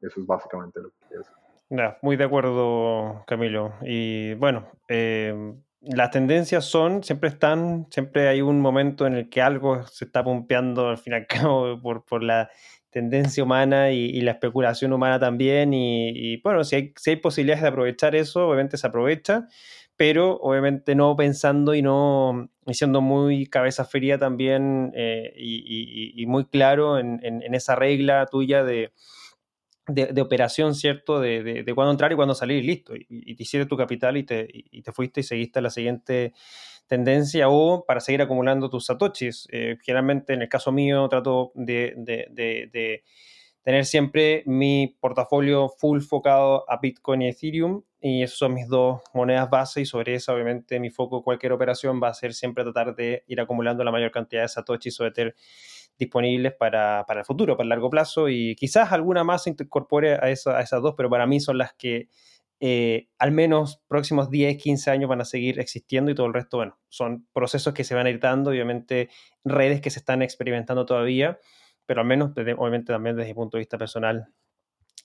Eso es básicamente lo que es. muy de acuerdo, Camilo. Y bueno, eh, las tendencias son, siempre están, siempre hay un momento en el que algo se está pompeando al fin y al cabo por, por la tendencia humana y, la especulación humana también. Y, bueno, si hay, si hay posibilidades de aprovechar eso, obviamente se aprovecha, pero obviamente no pensando y no y siendo muy cabeza fría también eh, y, muy claro en, en esa regla tuya de de, operación, ¿cierto? De, de, cuándo entrar y cuándo salir y listo. Y, te hiciste tu capital y te, y te fuiste y seguiste la siguiente tendencia o para seguir acumulando tus satoshis. Eh, generalmente en el caso mío trato de, tener siempre mi portafolio full focado a Bitcoin y Ethereum y esas son mis dos monedas base y sobre eso obviamente mi foco cualquier operación va a ser siempre tratar de ir acumulando la mayor cantidad de satoshis o tener disponibles para, para, el futuro, para el largo plazo, y quizás alguna más se incorpore a esas dos, pero para mí son las que eh, al menos próximos 10, 15 años van a seguir existiendo y todo el resto, bueno, son procesos que se van a ir dando, obviamente redes que se están experimentando todavía, pero al menos, obviamente también desde mi punto de vista personal,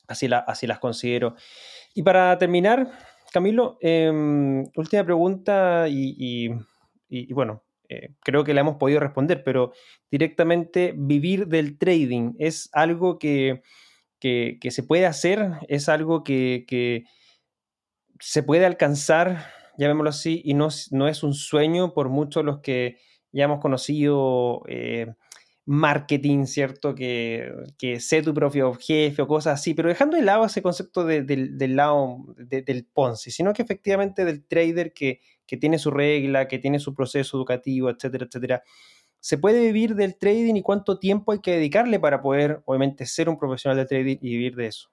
así, la, las considero. Y para terminar, Camilo, em, última pregunta y, bueno, eh, creo que le hemos podido responder, pero directamente vivir del trading es algo que, se puede hacer, es algo que, se puede alcanzar, llamémoslo así, y no, no, es un sueño por muchos los que ya hemos conocido. Eh, marketing, ¿cierto? Que, que sé tu propio jefe o cosas así, pero dejando de lado ese concepto del lado del Ponzi, sino que efectivamente del trader que, que tiene su regla, que tiene su proceso educativo, etcétera, etcétera. ¿Se puede vivir del trading y cuánto tiempo hay que dedicarle para poder, obviamente, ser un profesional de trading y vivir de eso?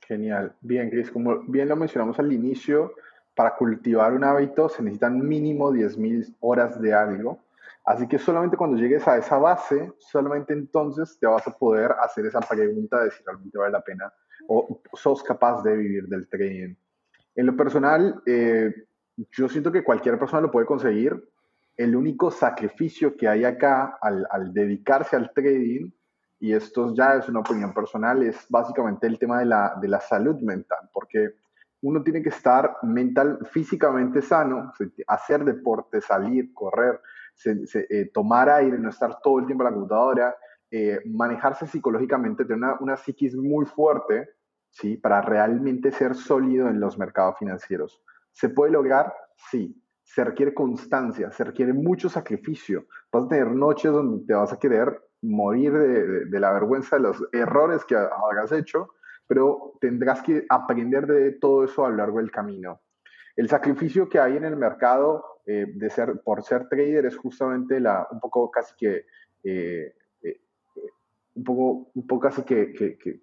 Genial. Bien, Chris, como bien lo mencionamos al inicio, para cultivar un hábito se necesitan mínimo 10.000 horas de algo Así que solamente cuando llegues a esa base, solamente entonces te vas a poder hacer esa pregunta de si realmente vale la pena o sos capaz de vivir del trading. En lo personal, eh, yo siento que cualquier persona lo puede conseguir. El único sacrificio que hay acá al, al dedicarse al trading, y esto ya es una opinión personal, es básicamente el tema de la, de la salud mental, porque uno tiene que estar mental, físicamente sano, hacer deporte, salir, correr, eh, tomar aire, no estar todo el tiempo en la computadora, eh, manejarse psicológicamente, tener una, psiquis muy fuerte, ¿sí? Para realmente ser sólido en los mercados financieros. ¿Se puede lograr? Sí. Se requiere constancia, se requiere mucho sacrificio. Vas a tener noches donde te vas a querer morir de, la vergüenza de los errores que hagas hecho, pero tendrás que aprender de todo eso a lo largo del camino. El sacrificio que hay en el mercado eh, de ser, por ser trader es justamente la, un poco casi que, eh, eh, un, poco, un poco casi que, que,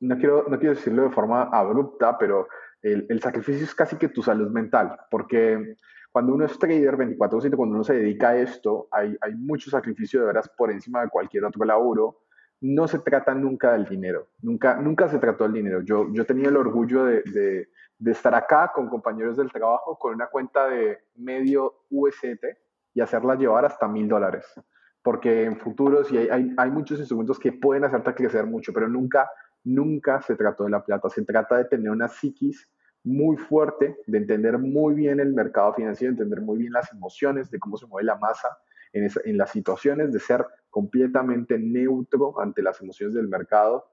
no, quiero, no quiero decirlo de forma abrupta, pero el, el, sacrificio es casi que tu salud mental, porque cuando uno es trader 24/7, cuando uno se dedica a esto, hay, hay mucho sacrificio de veras por encima de cualquier otro laburo, no se trata nunca del dinero, nunca, nunca se trató del dinero. Yo, yo tenía el orgullo de, de, estar acá con compañeros del trabajo con una cuenta de medio UST y hacerla llevar hasta mil dólares. Porque en futuros y hay, hay, muchos instrumentos que pueden hacerte crecer mucho, pero nunca, nunca se trató de la plata. Se trata de tener una psiquis muy fuerte, de entender muy bien el mercado financiero, entender muy bien las emociones, de cómo se mueve la masa en, en las situaciones, de ser completamente neutro ante las emociones del mercado,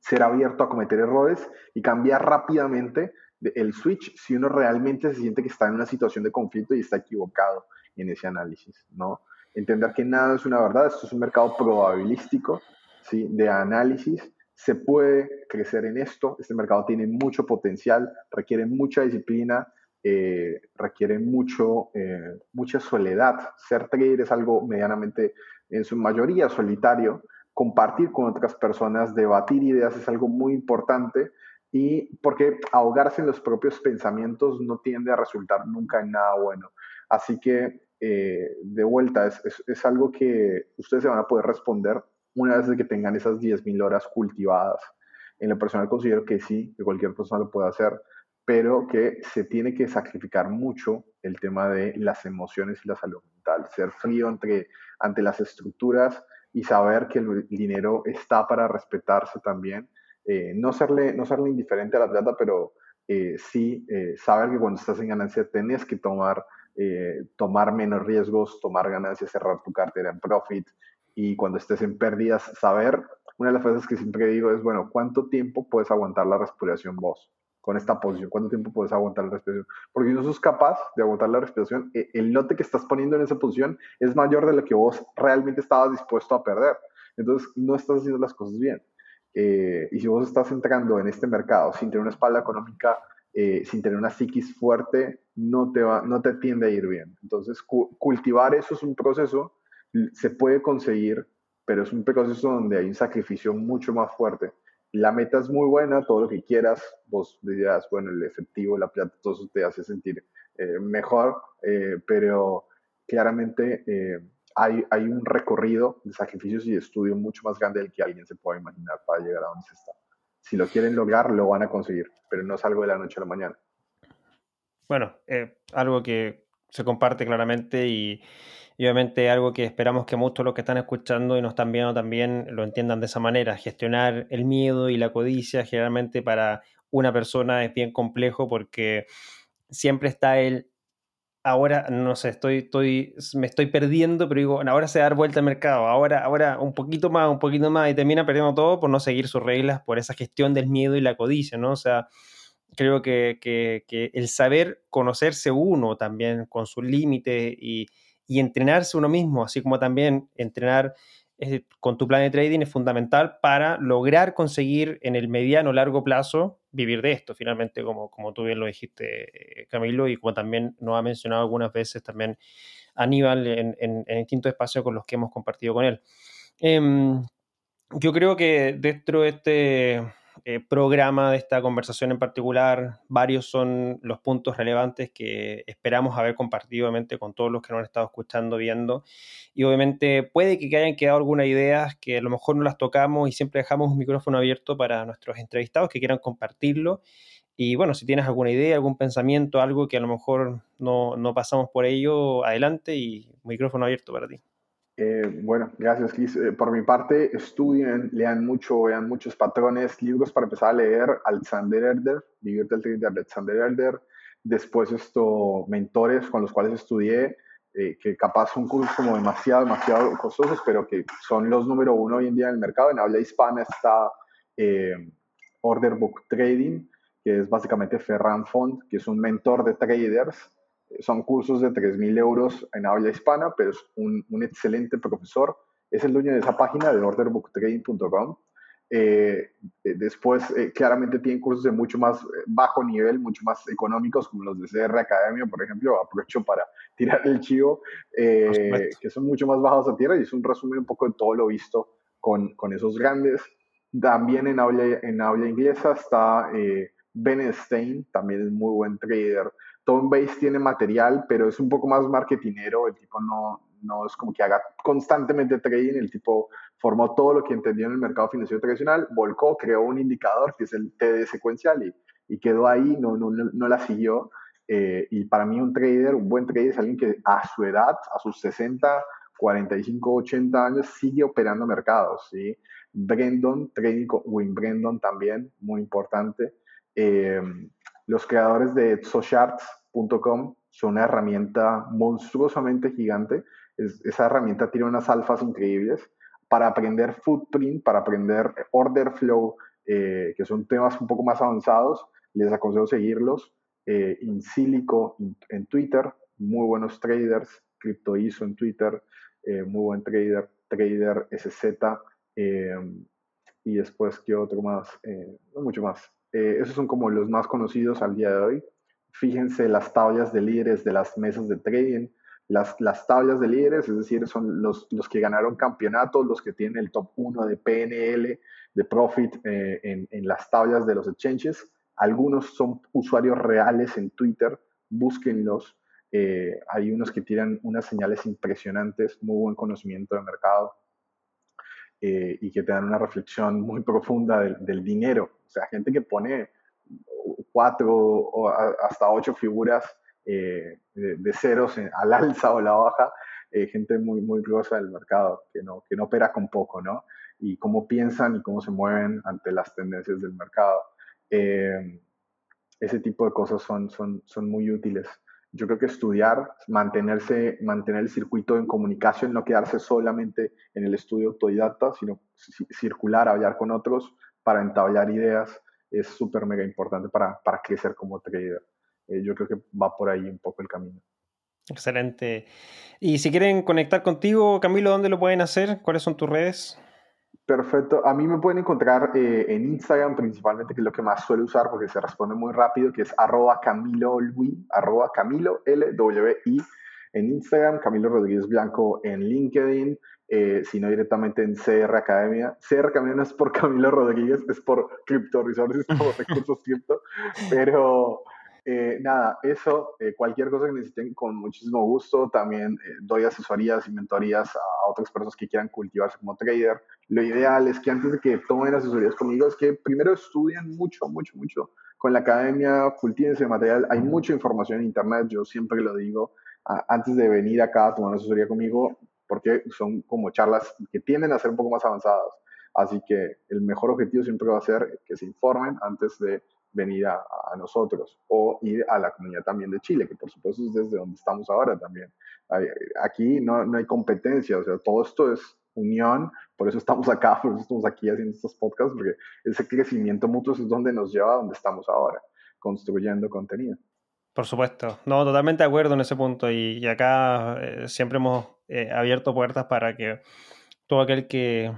ser abierto a cometer errores y cambiar rápidamente el switch si uno realmente se siente que está en una situación de conflicto y está equivocado en ese análisis, ¿no? Entender que nada es una verdad, esto es un mercado probabilístico, ¿sí? De análisis se puede crecer en esto. Este mercado tiene mucho potencial, requiere mucha disciplina, eh, requiere mucho, eh, mucha soledad. Ser trader es algo medianamente, en su mayoría, solitario. Compartir con otras personas, debatir ideas es algo muy importante y porque ahogarse en los propios pensamientos no tiende a resultar nunca en nada bueno. Así que, eh, de vuelta, es, es algo que ustedes se van a poder responder una vez que tengan esas 10.000 horas cultivadas. En lo personal considero que sí, que cualquier persona lo puede hacer, pero que se tiene que sacrificar mucho el tema de las emociones y la salud mental, ser frío entre, ante las estructuras y saber que el dinero está para respetarse también. Eh, no, serle, no serle indiferente a la plata, pero eh, sí eh, saber que cuando estás en ganancia tenés que tomar, tomar menos riesgos, tomar ganancias, cerrar tu cartera en profit, y cuando estés en pérdidas, saber, una de las frases que siempre digo es, bueno, ¿cuánto tiempo puedes aguantar la respiración vos con esta posición? ¿Cuánto tiempo puedes aguantar la respiración? Porque si no sos capaz de aguantar la respiración, e, el lote que estás poniendo en esa posición es mayor de lo que vos realmente estabas dispuesto a perder. Entonces, no estás haciendo las cosas bien. Eh, y si vos estás entrando en este mercado sin tener una espalda económica, eh, sin tener una psiquis fuerte, no te, va, no te tiende a ir bien. Entonces, cultivar eso es un proceso se puede conseguir, pero es un proceso donde hay un sacrificio mucho más fuerte. La meta es muy buena, todo lo que quieras, vos dirás, bueno, el efectivo, la plata, todo eso te hace sentir eh, mejor, eh, pero claramente eh, hay, un recorrido de sacrificios y estudio mucho más grande del que alguien se pueda imaginar para llegar a donde se está. Si lo quieren lograr, lo van a conseguir, pero no es algo de la noche a la mañana. Bueno, algo que se comparte claramente y, y obviamente algo que esperamos que muchos de los que están escuchando y nos están viendo también lo entiendan de esa manera. Gestionar el miedo y la codicia generalmente para una persona es bien complejo porque siempre está el ahora, no sé, estoy, estoy, me estoy perdiendo, pero digo, ahora se da vuelta al mercado, ahora, ahora un poquito más, un poquito más, y termina perdiendo todo por no seguir sus reglas, por esa gestión del miedo y la codicia, ¿no? O sea, creo que, que, que el saber conocerse uno también con sus límites y, y entrenarse uno mismo, así como también entrenar con tu plan de trading es fundamental para lograr conseguir en el mediano o largo plazo vivir de esto, finalmente, como, como tú bien lo dijiste, eh, Camilo, y como también nos ha mencionado algunas veces también Aníbal en, en, en distintos espacios con los que hemos compartido con él. Em, yo creo que dentro de este eh, programa de esta conversación en particular. Varios son los puntos relevantes que esperamos haber compartido obviamente con todos los que nos han estado escuchando, viendo. Y obviamente puede que hayan quedado algunas ideas que a lo mejor no las tocamos y siempre dejamos un micrófono abierto para nuestros entrevistados que quieran compartirlo. Y bueno, si tienes alguna idea, algún pensamiento, algo que a lo mejor no, no pasamos por ello, adelante y micrófono abierto para ti. Eh, bueno, gracias, Liz. Eh, por mi parte, estudien, lean mucho, vean muchos patrones, libros para empezar a leer. Alexander Herder, Vivir del Trading de Alexander Herder. Después, esto, mentores con los cuales estudié, eh, que capaz son cursos como demasiado, demasiado costosos, pero que son los número uno hoy en día en el mercado. En habla hispana está Order Book Trading, que es básicamente Ferran Font, que es un mentor de traders son cursos de 3.000 euros en habla hispana, pero es un, un, excelente profesor. Es el dueño de esa página de orderbooktrading.com. Eh, eh, después, eh, claramente tienen cursos de mucho más bajo nivel, mucho más económicos, como los de CR Academia, por ejemplo. Aprovecho para tirar el chivo, que son mucho más bajos a tierra y es un resumen un poco de todo lo visto con, con esos grandes. También en habla, en habla inglesa está Ben Stein, también es muy buen trader. Tom Base tiene material, pero es un poco más marketinero, el tipo no, no es como que haga constantemente trading, el tipo formó todo lo que entendió en el mercado financiero tradicional, volcó, creó un indicador que es el TD secuencial y, y quedó ahí, no, no, no la siguió. Eh, y para mí un trader, un buen trader es alguien que a su edad, a sus 60, 45, 80 años, sigue operando mercados. ¿sí? Brendon, trading con Brendon también, muy importante. Eh, los creadores de Sociarts.com son una herramienta monstruosamente gigante. esa herramienta tiene unas alfas increíbles para aprender footprint, para aprender order flow, eh, que son temas un poco más avanzados. Les aconsejo seguirlos. Eh, Insilico en Twitter, muy buenos traders. CryptoISO en Twitter, eh, muy buen trader. Trader SZ. Eh, y después, ¿qué otro más? no mucho más. Esos son como los más conocidos al día de hoy. Fíjense las tablas de líderes de las mesas de trading. Las, las tablas de líderes, es decir, son los, los que ganaron campeonatos, los que tienen el top 1 de PNL, de Profit eh, en, en, las tablas de los exchanges. Algunos son usuarios reales en Twitter, búsquenlos. Eh, hay unos que tienen unas señales impresionantes, muy buen conocimiento de mercado eh, y que te dan una reflexión muy profunda del, del dinero. Sea, gente que pone cuatro o hasta ocho figuras eh, de, ceros al alza o la baja, eh, gente muy, muy gruesa del mercado, que no, que no opera con poco, ¿no? Y cómo piensan y cómo se mueven ante las tendencias del mercado. Eh, ese tipo de cosas son, son, son muy útiles. Yo creo que estudiar, mantenerse, mantener el circuito en comunicación, no quedarse solamente en el estudio autodidacta, sino circular, hablar con otros para entablar ideas, es súper mega importante para, para, crecer como trader. Eh, yo creo que va por ahí un poco el camino. Excelente. Y si quieren conectar contigo, Camilo, ¿dónde lo pueden hacer? ¿Cuáles son tus redes? Perfecto. A mí me pueden encontrar eh, en Instagram principalmente, que es lo que más suelo usar porque se responde muy rápido, que es arroba Camilo arroba Camilo L-W-I en Instagram, Camilo Rodríguez Blanco en LinkedIn, eh, sino directamente en CR Academia. CR Academia no es por Camilo Rodríguez, es por Crypto Resources, por recursos cripto, pero eh, nada, eso, eh, cualquier cosa que necesiten con muchísimo gusto. También doy asesorías y mentorías a otras personas que quieran cultivarse como trader. Lo ideal es que antes de que tomen asesorías conmigo, es que primero estudien mucho, mucho, mucho con la academia, cultívense material. Hay mucha información en internet, yo siempre lo digo. antes de venir acá a tomar asesoría conmigo, porque son como charlas que tienden a ser un poco más avanzadas. Así que el mejor objetivo siempre va a ser que se informen antes de venir a, nosotros o ir a la comunidad también de Chile, que por supuesto es desde donde estamos ahora también. Aquí no, no hay competencia, o sea, todo esto es unión, por eso estamos acá, por eso estamos aquí haciendo estos podcasts, porque ese crecimiento mutuo es donde nos lleva a donde estamos ahora, construyendo contenido. Por supuesto, no, totalmente de acuerdo en ese punto y, acá eh, siempre hemos eh, abierto puertas para que todo aquel que,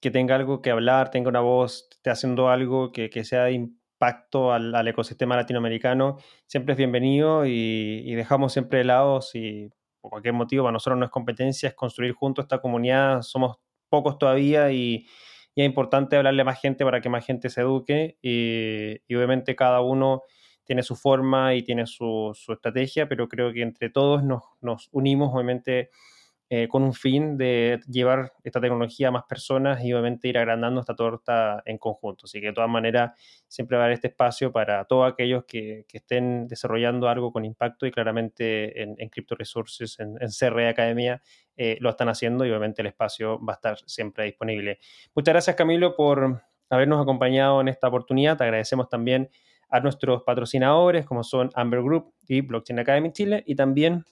que, tenga algo que hablar, tenga una voz, esté haciendo algo que, que sea de impacto al, al, ecosistema latinoamericano, siempre es bienvenido y, dejamos siempre de lado si por cualquier motivo para nosotros no es competencia, es construir juntos esta comunidad, somos pocos todavía y, es importante hablarle a más gente para que más gente se eduque y, y obviamente cada uno tiene su forma y tiene su, su estrategia, pero creo que entre todos nos, nos unimos, obviamente, eh, con un fin de llevar esta tecnología a más personas y obviamente ir agrandando esta torta en conjunto. Así que de todas maneras siempre va a haber este espacio para todos aquellos que, que estén desarrollando algo con impacto y claramente en, en Crypto Resources, en, en CRE Academia, eh, lo están haciendo y obviamente el espacio va a estar siempre disponible. Muchas gracias Camilo por habernos acompañado en esta oportunidad. Te agradecemos también a nuestros patrocinadores como son Amber Group y Blockchain Academy Chile y también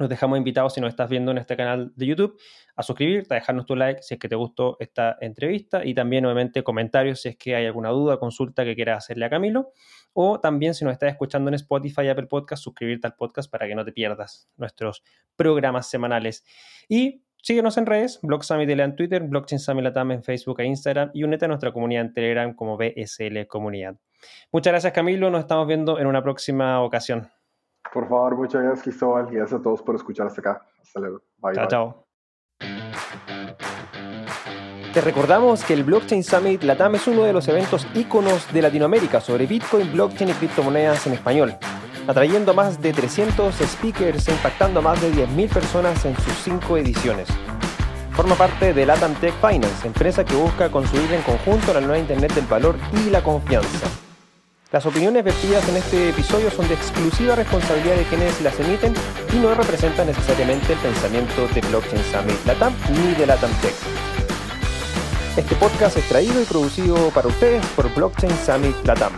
nos dejamos invitados, si nos estás viendo en este canal de YouTube, a suscribirte, a dejarnos tu like si es que te gustó esta entrevista y también, obviamente, comentarios si es que hay alguna duda, consulta que quieras hacerle a Camilo. O también, si nos estás escuchando en Spotify Apple Podcast, suscribirte al podcast para que no te pierdas nuestros programas semanales. Y síguenos en redes, Blog Summit en Twitter, Blockchain Summit Latam en Facebook e Instagram y únete a nuestra comunidad en Telegram como BSL Comunidad. Muchas gracias, Camilo. Nos estamos viendo en una próxima ocasión. Por favor, muchas gracias, Cristóbal, y gracias a todos por escuchar hasta acá. Hasta luego. Bye, chao, chao. Te recordamos que el Blockchain Summit Latam es uno de los eventos íconos de Latinoamérica sobre Bitcoin, blockchain y criptomonedas en español. atrayendo a más de 300 speakers e impactando a más de 10.000 personas en sus cinco ediciones. Forma parte de Latam Tech Finance, empresa que busca construir en conjunto la nueva Internet del valor y la confianza. Las opiniones vertidas en este episodio son de exclusiva responsabilidad de quienes las emiten y no representan necesariamente el pensamiento de Blockchain Summit Latam ni de Latam Tech. Este podcast es traído y producido para ustedes por Blockchain Summit Latam.